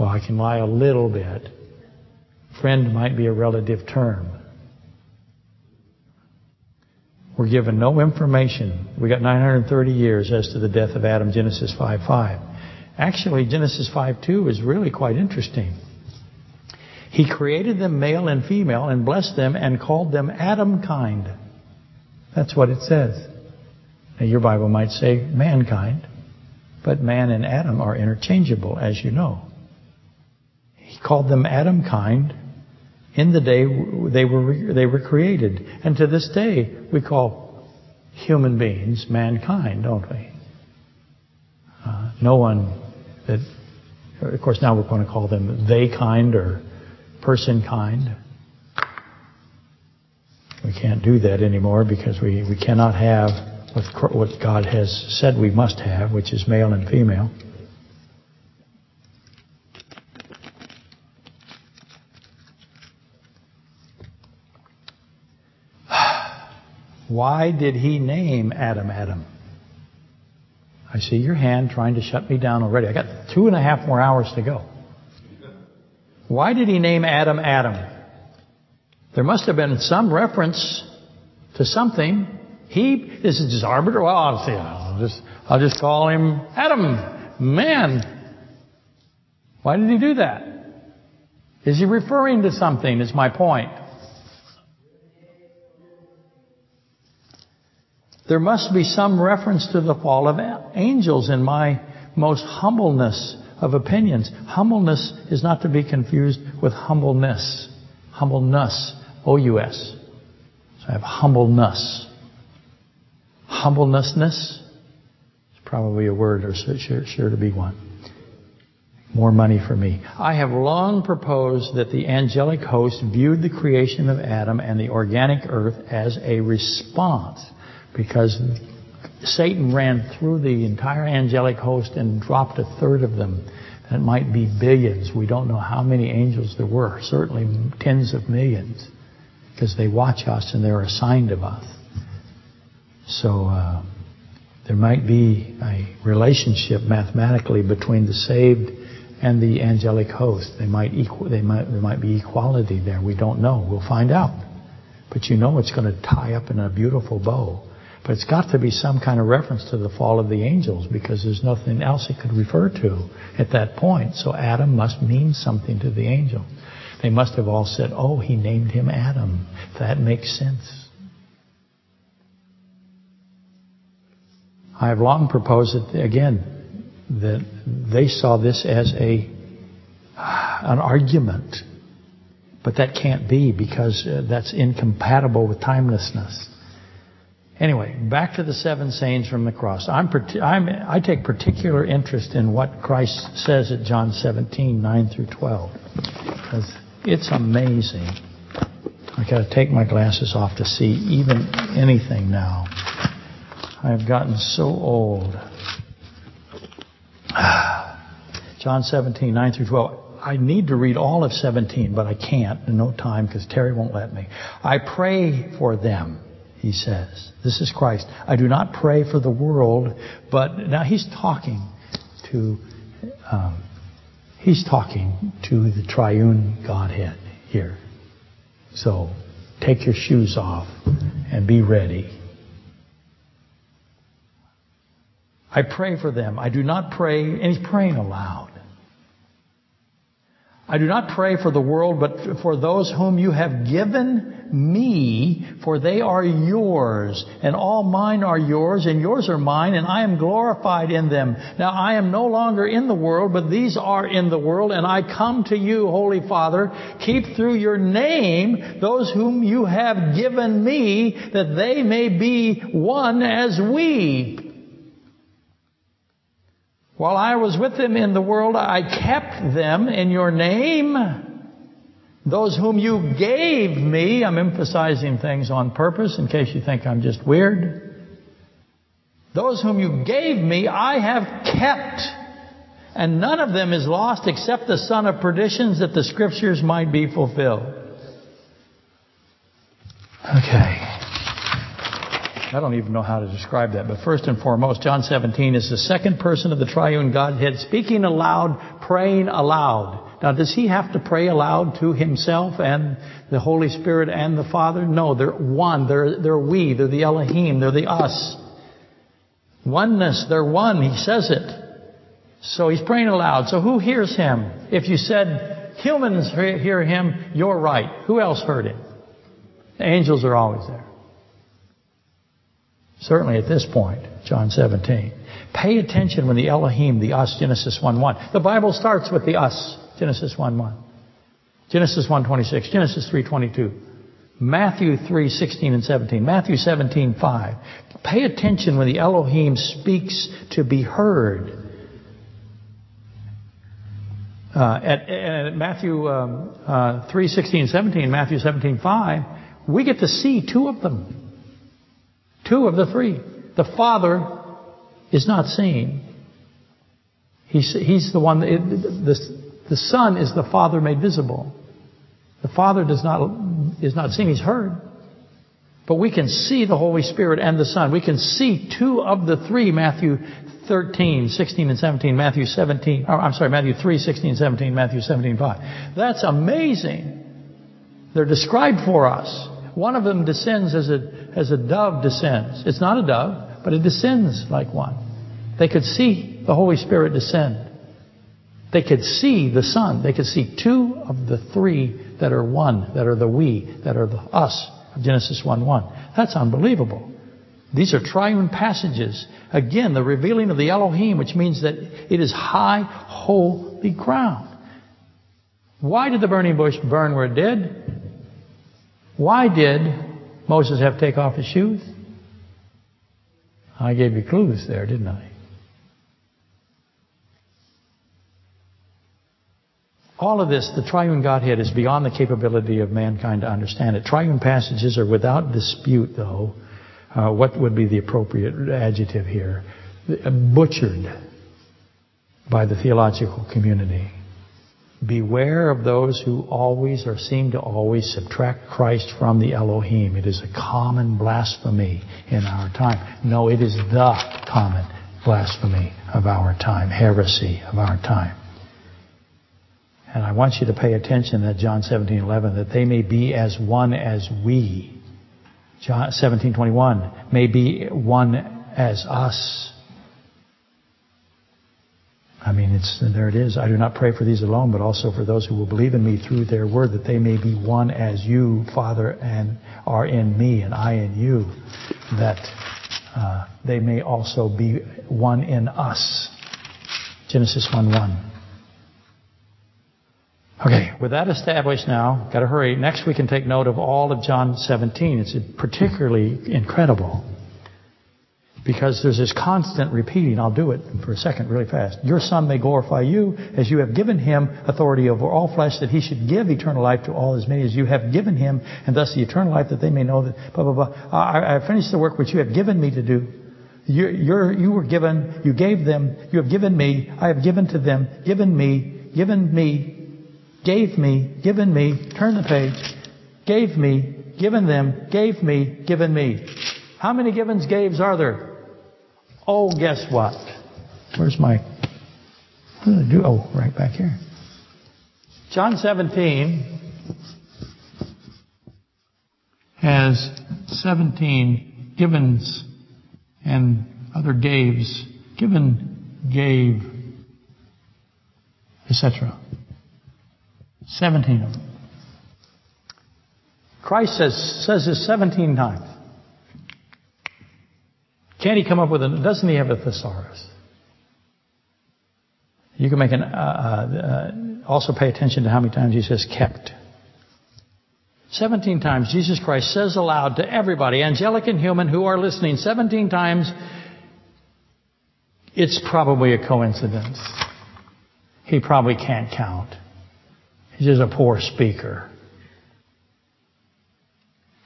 Well, I can lie a little bit. Friend might be a relative term. We're given no information. We got 930 years as to the death of Adam, Genesis 5.5. Actually, Genesis 5.2 is really quite interesting. He created them male and female and blessed them and called them Adam kind. That's what it says. Now, your Bible might say mankind, but man and Adam are interchangeable, as you know. He called them Adam kind in the day they were they were created. And to this day, we call human beings mankind, don't we? Uh, no one that, of course, now we're going to call them they kind or person kind. We can't do that anymore because we, we cannot have what, what God has said we must have, which is male and female. Why did he name Adam Adam? I see your hand trying to shut me down already. I got two and a half more hours to go. Why did he name Adam Adam? There must have been some reference to something. He this is just arbitrary. Well, I'll, I'll just I'll just call him Adam, man. Why did he do that? Is he referring to something? Is my point. There must be some reference to the fall of angels in my most humbleness of opinions. Humbleness is not to be confused with humbleness. Humbleness. O-U-S. So I have humbleness. Humblenessness is probably a word or sure, sure to be one. More money for me. I have long proposed that the angelic host viewed the creation of Adam and the organic earth as a response because Satan ran through the entire angelic host and dropped a third of them. That might be billions. We don't know how many angels there were. Certainly tens of millions. Because they watch us and they're assigned to us. So uh, there might be a relationship mathematically between the saved and the angelic host. They might equal, they might there might be equality there. We don't know. We'll find out. But you know it's going to tie up in a beautiful bow. But it's got to be some kind of reference to the fall of the angels because there's nothing else it could refer to at that point. So Adam must mean something to the angel. They must have all said, oh, he named him Adam. That makes sense. I have long proposed that, again, that they saw this as a an argument. But that can't be because uh, that's incompatible with timelessness. Anyway, back to the seven sayings from the cross. I'm, I'm, i take particular interest in what Christ says at John 17, 9 through 12. Because It's amazing. I got to take my glasses off to see even anything now. I've gotten so old. John 17, 9 through 12. I need to read all of 17, but I can't. No time because Terry won't let me. I pray for them, he says. This is Christ. I do not pray for the world, but now he's talking to, um, he's talking to the triune Godhead here. So take your shoes off and be ready. I pray for them. I do not pray, and he's praying aloud. I do not pray for the world, but for those whom you have given me, for they are yours, and all mine are yours, and yours are mine, and I am glorified in them. Now I am no longer in the world, but these are in the world, and I come to you, Holy Father, keep through your name those whom you have given me, that they may be one as we. While I was with them in the world, I kept them in your name. Those whom you gave me, I'm emphasizing things on purpose in case you think I'm just weird. Those whom you gave me, I have kept. And none of them is lost except the son of perditions that the scriptures might be fulfilled. Okay. I don't even know how to describe that. But first and foremost, John 17 is the second person of the triune Godhead speaking aloud, praying aloud. Now, does he have to pray aloud to himself and the Holy Spirit and the Father? No, they're one. They're, they're we. They're the Elohim. They're the us. Oneness. They're one. He says it. So he's praying aloud. So who hears him? If you said humans hear him, you're right. Who else heard him? The angels are always there. Certainly at this point, John 17. Pay attention when the Elohim, the us, Genesis 1-1. The Bible starts with the us, Genesis 1-1. Genesis 1-26, Genesis 3-22. Matthew 3, 16 and 17. Matthew 17, 5. Pay attention when the Elohim speaks to be heard. Uh, at, at, Matthew um, uh, 3, 16 and 17, Matthew 17, 5, we get to see two of them. Two of the three. The Father is not seen. He's, he's the one, the, the Son is the Father made visible. The Father does not, is not seen, He's heard. But we can see the Holy Spirit and the Son. We can see two of the three, Matthew 13, 16 and 17, Matthew 17, or I'm sorry, Matthew 3, 16 and 17, Matthew 17, 5. That's amazing. They're described for us. One of them descends as a, as a dove descends. It's not a dove, but it descends like one. They could see the Holy Spirit descend. They could see the Son. They could see two of the three that are one, that are the we, that are the us of Genesis 1-1. That's unbelievable. These are triune passages. Again, the revealing of the Elohim, which means that it is high, holy ground. Why did the burning bush burn where it did? Why did Moses have to take off his shoes? I gave you clues there, didn't I? All of this, the triune Godhead, is beyond the capability of mankind to understand it. Triune passages are without dispute, though. Uh, what would be the appropriate adjective here? Butchered by the theological community. Beware of those who always or seem to always subtract Christ from the Elohim. It is a common blasphemy in our time. No, it is the common blasphemy of our time, heresy of our time. And I want you to pay attention that John 17:11 that they may be as one as we. John 17:21 may be one as us. I mean, it's, there it is. I do not pray for these alone, but also for those who will believe in me through their word, that they may be one as you, Father, and are in me, and I in you, that uh, they may also be one in us. Genesis 1-1. Okay, with that established now, got to hurry. Next we can take note of all of John 17. It's particularly incredible. Because there's this constant repeating. I'll do it for a second really fast. Your Son may glorify you as you have given him authority over all flesh that he should give eternal life to all as many as you have given him and thus the eternal life that they may know that blah, blah, blah. I, I finished the work which you have given me to do. You're, you're, you were given, you gave them, you have given me, I have given to them, given me, given me, gave me, given me, turn the page, gave me, given them, gave me, given me. How many givens, gaves are there? Oh, guess what? Where's my, what did I do? Oh, right back here. John 17 has 17 givens and other gaves. Given, gave, etc. 17 of them. Christ says, says this 17 times. Can't he come up with a, doesn't he have a thesaurus? You can make an, uh, uh, also pay attention to how many times he says kept. 17 times Jesus Christ says aloud to everybody, angelic and human who are listening, 17 times, it's probably a coincidence. He probably can't count. He's just a poor speaker.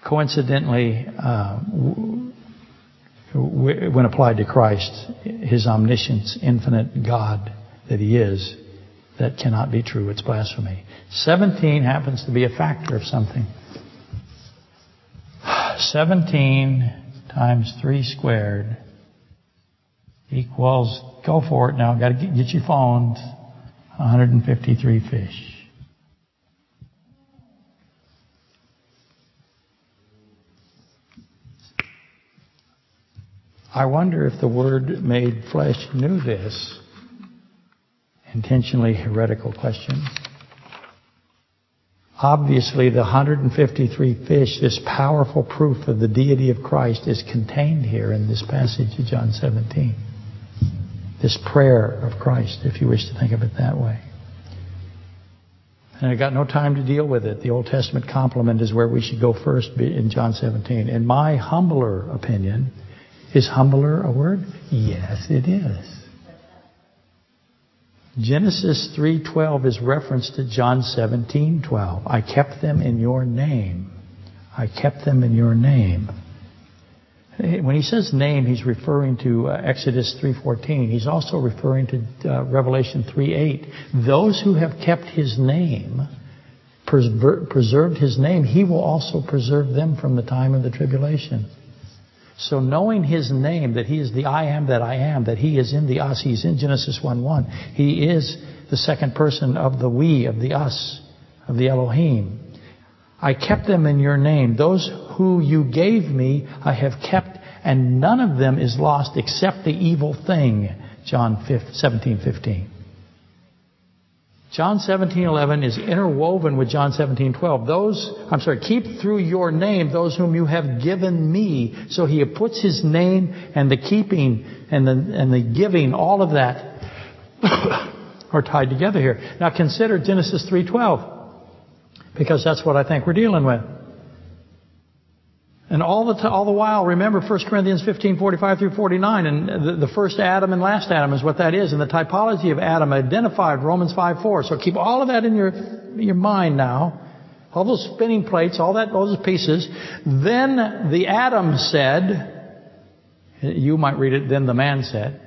Coincidentally, uh, when applied to Christ, His omniscience, infinite God that He is, that cannot be true. It's blasphemy. 17 happens to be a factor of something. 17 times 3 squared equals, go for it now, got to get your phones, 153 fish. I wonder if the Word made flesh knew this. Intentionally heretical question. Obviously, the 153 fish, this powerful proof of the deity of Christ, is contained here in this passage of John 17. This prayer of Christ, if you wish to think of it that way. And I got no time to deal with it. The Old Testament complement is where we should go first in John 17. In my humbler opinion, is humbler a word? Yes, it is. Genesis 3:12 is referenced to John 17:12. I kept them in your name. I kept them in your name. When he says name, he's referring to uh, Exodus 3:14. He's also referring to uh, Revelation 3:8. Those who have kept his name, preserved his name, he will also preserve them from the time of the tribulation. So knowing His name, that He is the I am that I am, that He is in the us, He's in Genesis 1-1. He is the second person of the we, of the us, of the Elohim. I kept them in your name. Those who you gave me, I have kept, and none of them is lost except the evil thing. John 17, 15. John 17:11 is interwoven with John 17:12. Those, I'm sorry, keep through your name those whom you have given me. So he puts his name and the keeping and the and the giving, all of that are tied together here. Now consider Genesis 3:12 because that's what I think we're dealing with. And all the, all the while, remember 1 Corinthians 15, 45 through 49, and the, the, first Adam and last Adam is what that is, and the typology of Adam identified Romans 5, 4. So keep all of that in your, your mind now. All those spinning plates, all that, those pieces. Then the Adam said, you might read it, then the man said,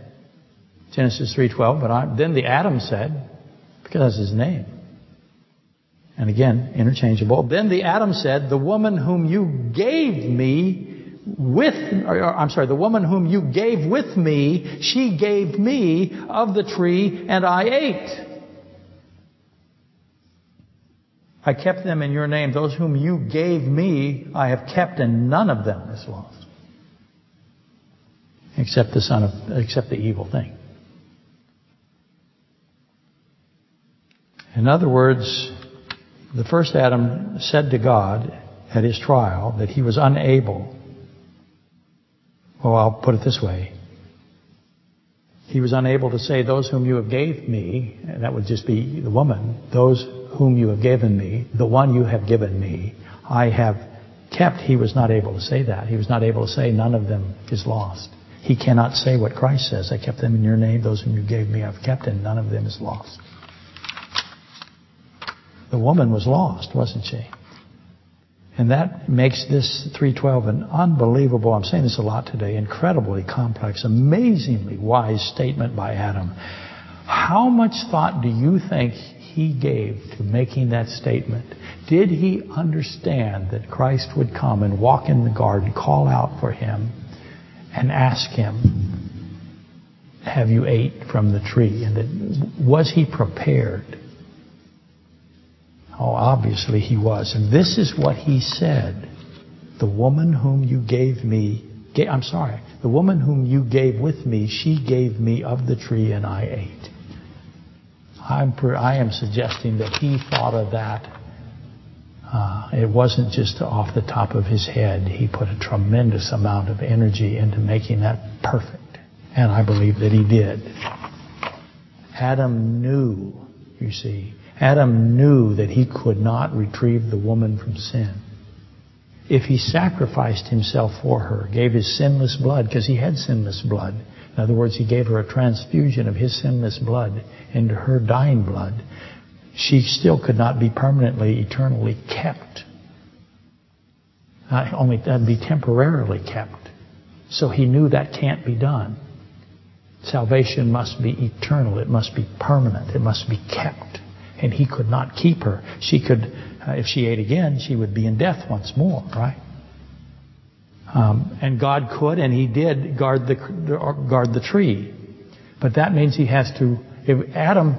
Genesis 3.12, but I, then the Adam said, because that's his name. And again, interchangeable. Then the Adam said, the woman whom you gave me with, or, I'm sorry, the woman whom you gave with me, she gave me of the tree and I ate. I kept them in your name. Those whom you gave me, I have kept and none of them is lost. Except the son of, except the evil thing. In other words, the first Adam said to God at his trial that he was unable. Well, I'll put it this way. He was unable to say, those whom you have gave me, and that would just be the woman, those whom you have given me, the one you have given me, I have kept. He was not able to say that. He was not able to say none of them is lost. He cannot say what Christ says. I kept them in your name. Those whom you gave me I've kept, and none of them is lost. The woman was lost, wasn't she? And that makes this 312 an unbelievable, I'm saying this a lot today, incredibly complex, amazingly wise statement by Adam. How much thought do you think he gave to making that statement? Did he understand that Christ would come and walk in the garden, call out for him, and ask him, have you ate from the tree? And that, was he prepared? Oh, obviously he was. And this is what he said. The woman whom you gave me, I'm sorry, the woman whom you gave with me, she gave me of the tree and I ate. I'm, I am suggesting that he thought of that. Uh, it wasn't just off the top of his head. He put a tremendous amount of energy into making that perfect. And I believe that he did. Adam knew, you see, Adam knew that he could not retrieve the woman from sin. If he sacrificed himself for her, gave his sinless blood, because he had sinless blood, in other words, he gave her a transfusion of his sinless blood into her dying blood, she still could not be permanently, eternally kept. Not only that, would be temporarily kept. So he knew that can't be done. Salvation must be eternal. It must be permanent. It must be kept and he could not keep her. She could, uh, if she ate again, she would be in death once more, right? Um, and God could, and He did guard the guard the tree, but that means He has to. If Adam,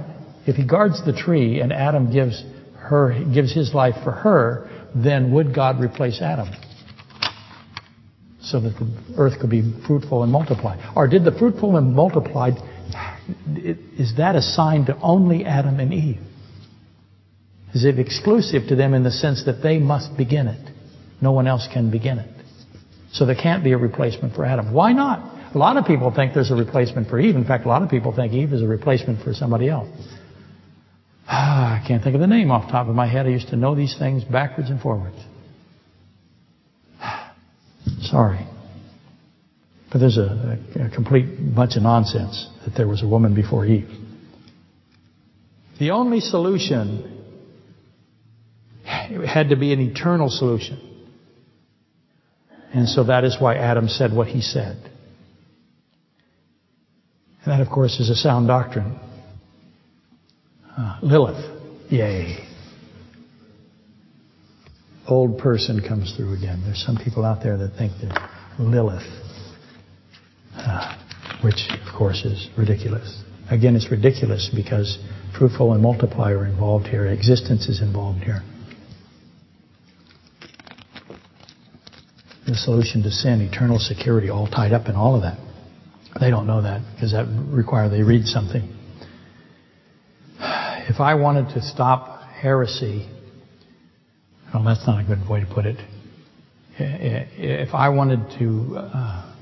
if He guards the tree, and Adam gives her gives his life for her, then would God replace Adam? So that the earth could be fruitful and multiply. Or did the fruitful and multiplied, is that assigned to only Adam and Eve? Is it exclusive to them in the sense that they must begin it? No one else can begin it. So there can't be a replacement for Adam. Why not? A lot of people think there's a replacement for Eve. In fact, a lot of people think Eve is a replacement for somebody else. Ah, I can't think of the name off the top of my head. I used to know these things backwards and forwards. Sorry. But there's a, a, a complete bunch of nonsense that there was a woman before Eve. The only solution it had to be an eternal solution. And so that is why Adam said what he said. And that, of course, is a sound doctrine. Uh, Lilith, yay. Old person comes through again. There's some people out there that think that Lilith, uh, which, of course, is ridiculous. Again, it's ridiculous because fruitful and multiply are involved here. Existence is involved here. The solution to sin, eternal security, all tied up in all of that. They don't know that because that requires they read something. If I wanted to stop heresy, well, that's not a good way to put it. If I wanted to, uh,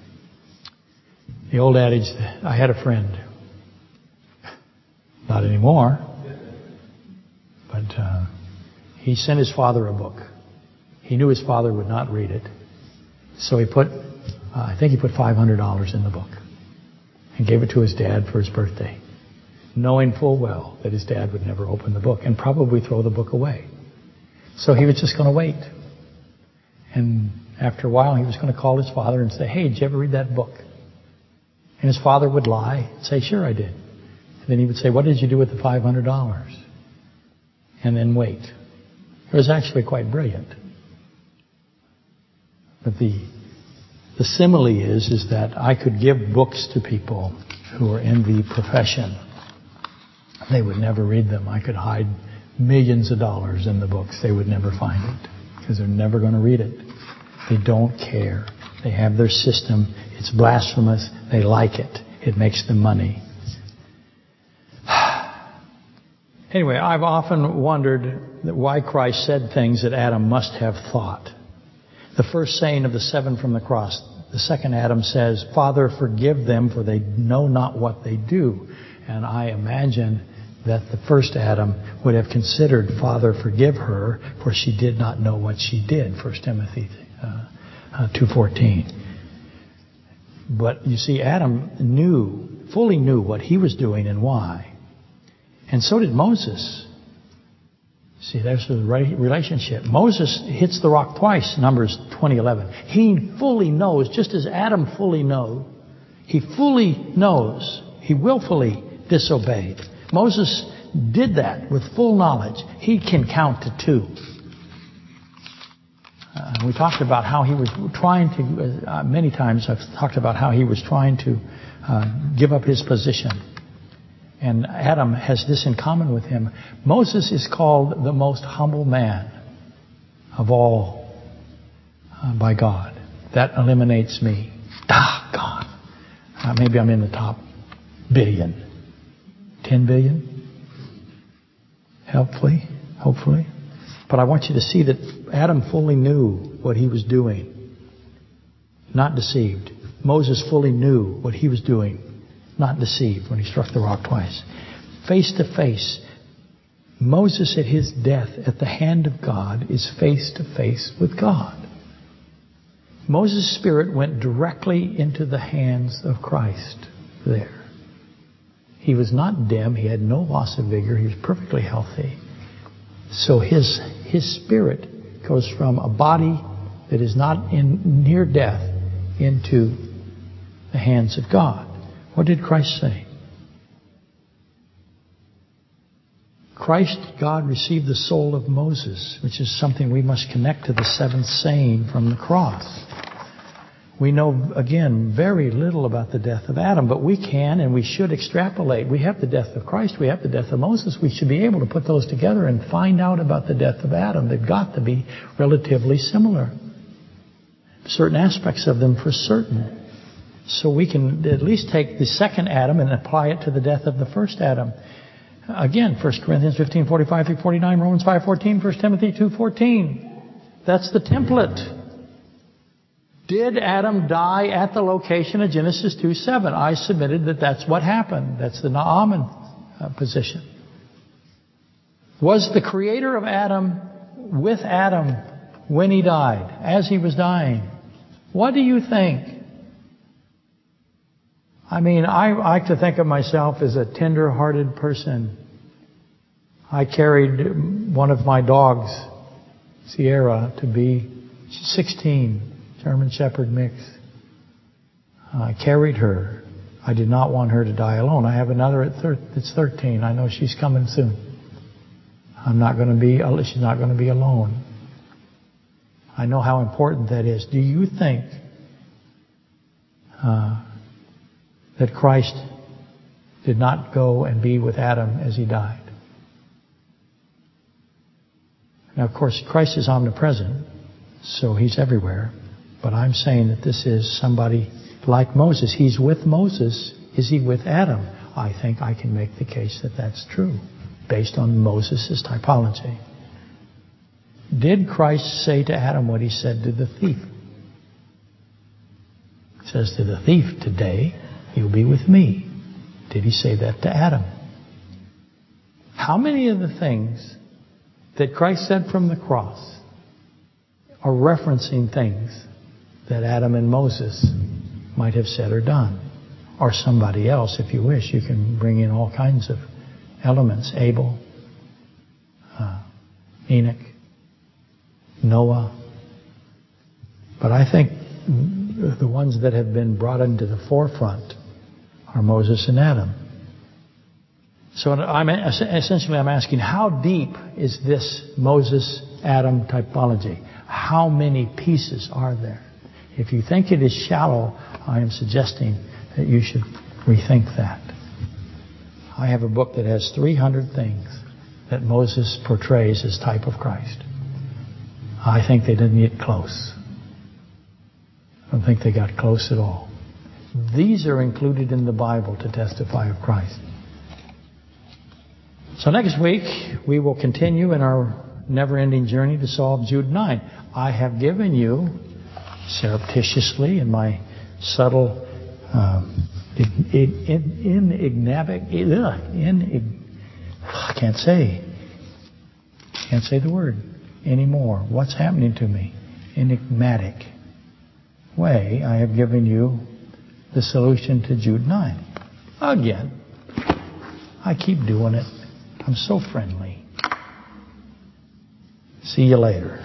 the old adage, I had a friend. Not anymore. But uh, he sent his father a book. He knew his father would not read it. So he put, uh, I think he put $500 in the book and gave it to his dad for his birthday, knowing full well that his dad would never open the book and probably throw the book away. So he was just going to wait. And after a while, he was going to call his father and say, Hey, did you ever read that book? And his father would lie and say, Sure, I did. And then he would say, What did you do with the $500? And then wait. It was actually quite brilliant. The the simile is is that I could give books to people who are in the profession. They would never read them. I could hide millions of dollars in the books. They would never find it because they're never going to read it. They don't care. They have their system. It's blasphemous. They like it. It makes them money. Anyway, I've often wondered why Christ said things that Adam must have thought. The first saying of the seven from the cross, the second Adam says, Father, forgive them, for they know not what they do. And I imagine that the first Adam would have considered, Father, forgive her, for she did not know what she did. 1 Timothy uh, uh, 2.14. But you see, Adam knew, fully knew what he was doing and why. And so did Moses. See, there's the relationship. Moses hits the rock twice, Numbers 20:11. He fully knows, just as Adam fully knows. He fully knows. He willfully disobeyed. Moses did that with full knowledge. He can count to two. Uh, we talked about how he was trying to, uh, many times I've talked about how he was trying to uh, give up his position. And Adam has this in common with him. Moses is called the most humble man of all uh, by God. That eliminates me. Ah, God. Uh, maybe I'm in the top billion. 10 billion? Hopefully. Hopefully. But I want you to see that Adam fully knew what he was doing, not deceived. Moses fully knew what he was doing, not deceived when he struck the rock twice. Face to face, Moses at his death at the hand of God is face to face with God. Moses' spirit went directly into the hands of Christ there. He was not dim. He had no loss of vigor. He was perfectly healthy. So his, his spirit goes from a body that is not in near death into the hands of God. What did Christ say? Christ, God, received the soul of Moses, which is something we must connect to the seventh saying from the cross. We know, again, very little about the death of Adam, but we can and we should extrapolate. We have the death of Christ, we have the death of Moses. We should be able to put those together and find out about the death of Adam. They've got to be relatively similar. Certain aspects of them for certain. So we can at least take the second Adam and apply it to the death of the first Adam. Again, 1 Corinthians 15, 45 through 49, Romans 5, 14, 1 Timothy 2, 14. That's the template. Did Adam die at the location of Genesis 2 7? I submitted that that's what happened. That's the Naaman uh, position. Was the creator of Adam with Adam when he died, as he was dying? What do you think? I mean, I like to think of myself as a tender hearted person. I carried one of my dogs, Sierra, to be 16 German Shepherd mix. I carried her. I did not want her to die alone. I have another at thir- it's 13. I know she's coming soon. I'm not going to be, she's not going to be alone. I know how important that is. Do you think uh, that Christ did not go and be with Adam as he died? Now, of course, Christ is omnipresent, so he's everywhere. But I'm saying that this is somebody like Moses. He's with Moses. Is he with Adam? I think I can make the case that that's true based on Moses' typology. Did Christ say to Adam what he said to the thief? He says to the thief, Today you'll be with me. Did he say that to Adam? How many of the things that Christ said from the cross are referencing things that Adam and Moses might have said or done. Or somebody else, if you wish. You can bring in all kinds of elements. Abel, uh, Enoch, Noah. But I think the ones that have been brought into the forefront are Moses and Adam. So I'm, essentially I'm asking, how deep is this Moses-Adam typology? How many pieces are there? If you think it is shallow, I am suggesting that you should rethink that. I have a book that has 300 things that Moses portrays as type of Christ. I think they didn't get close. I don't think they got close at all. These are included in the Bible to testify of Christ. So next week, we will continue in our never-ending journey to solve Jude 9. I have given you surreptitiously in my subtle, um, enigmatic, in, I can't say, can't say the word anymore. What's happening to me? Enigmatic way, I have given you the solution to Jude 9. Again. I keep doing it. I'm so friendly. See you later.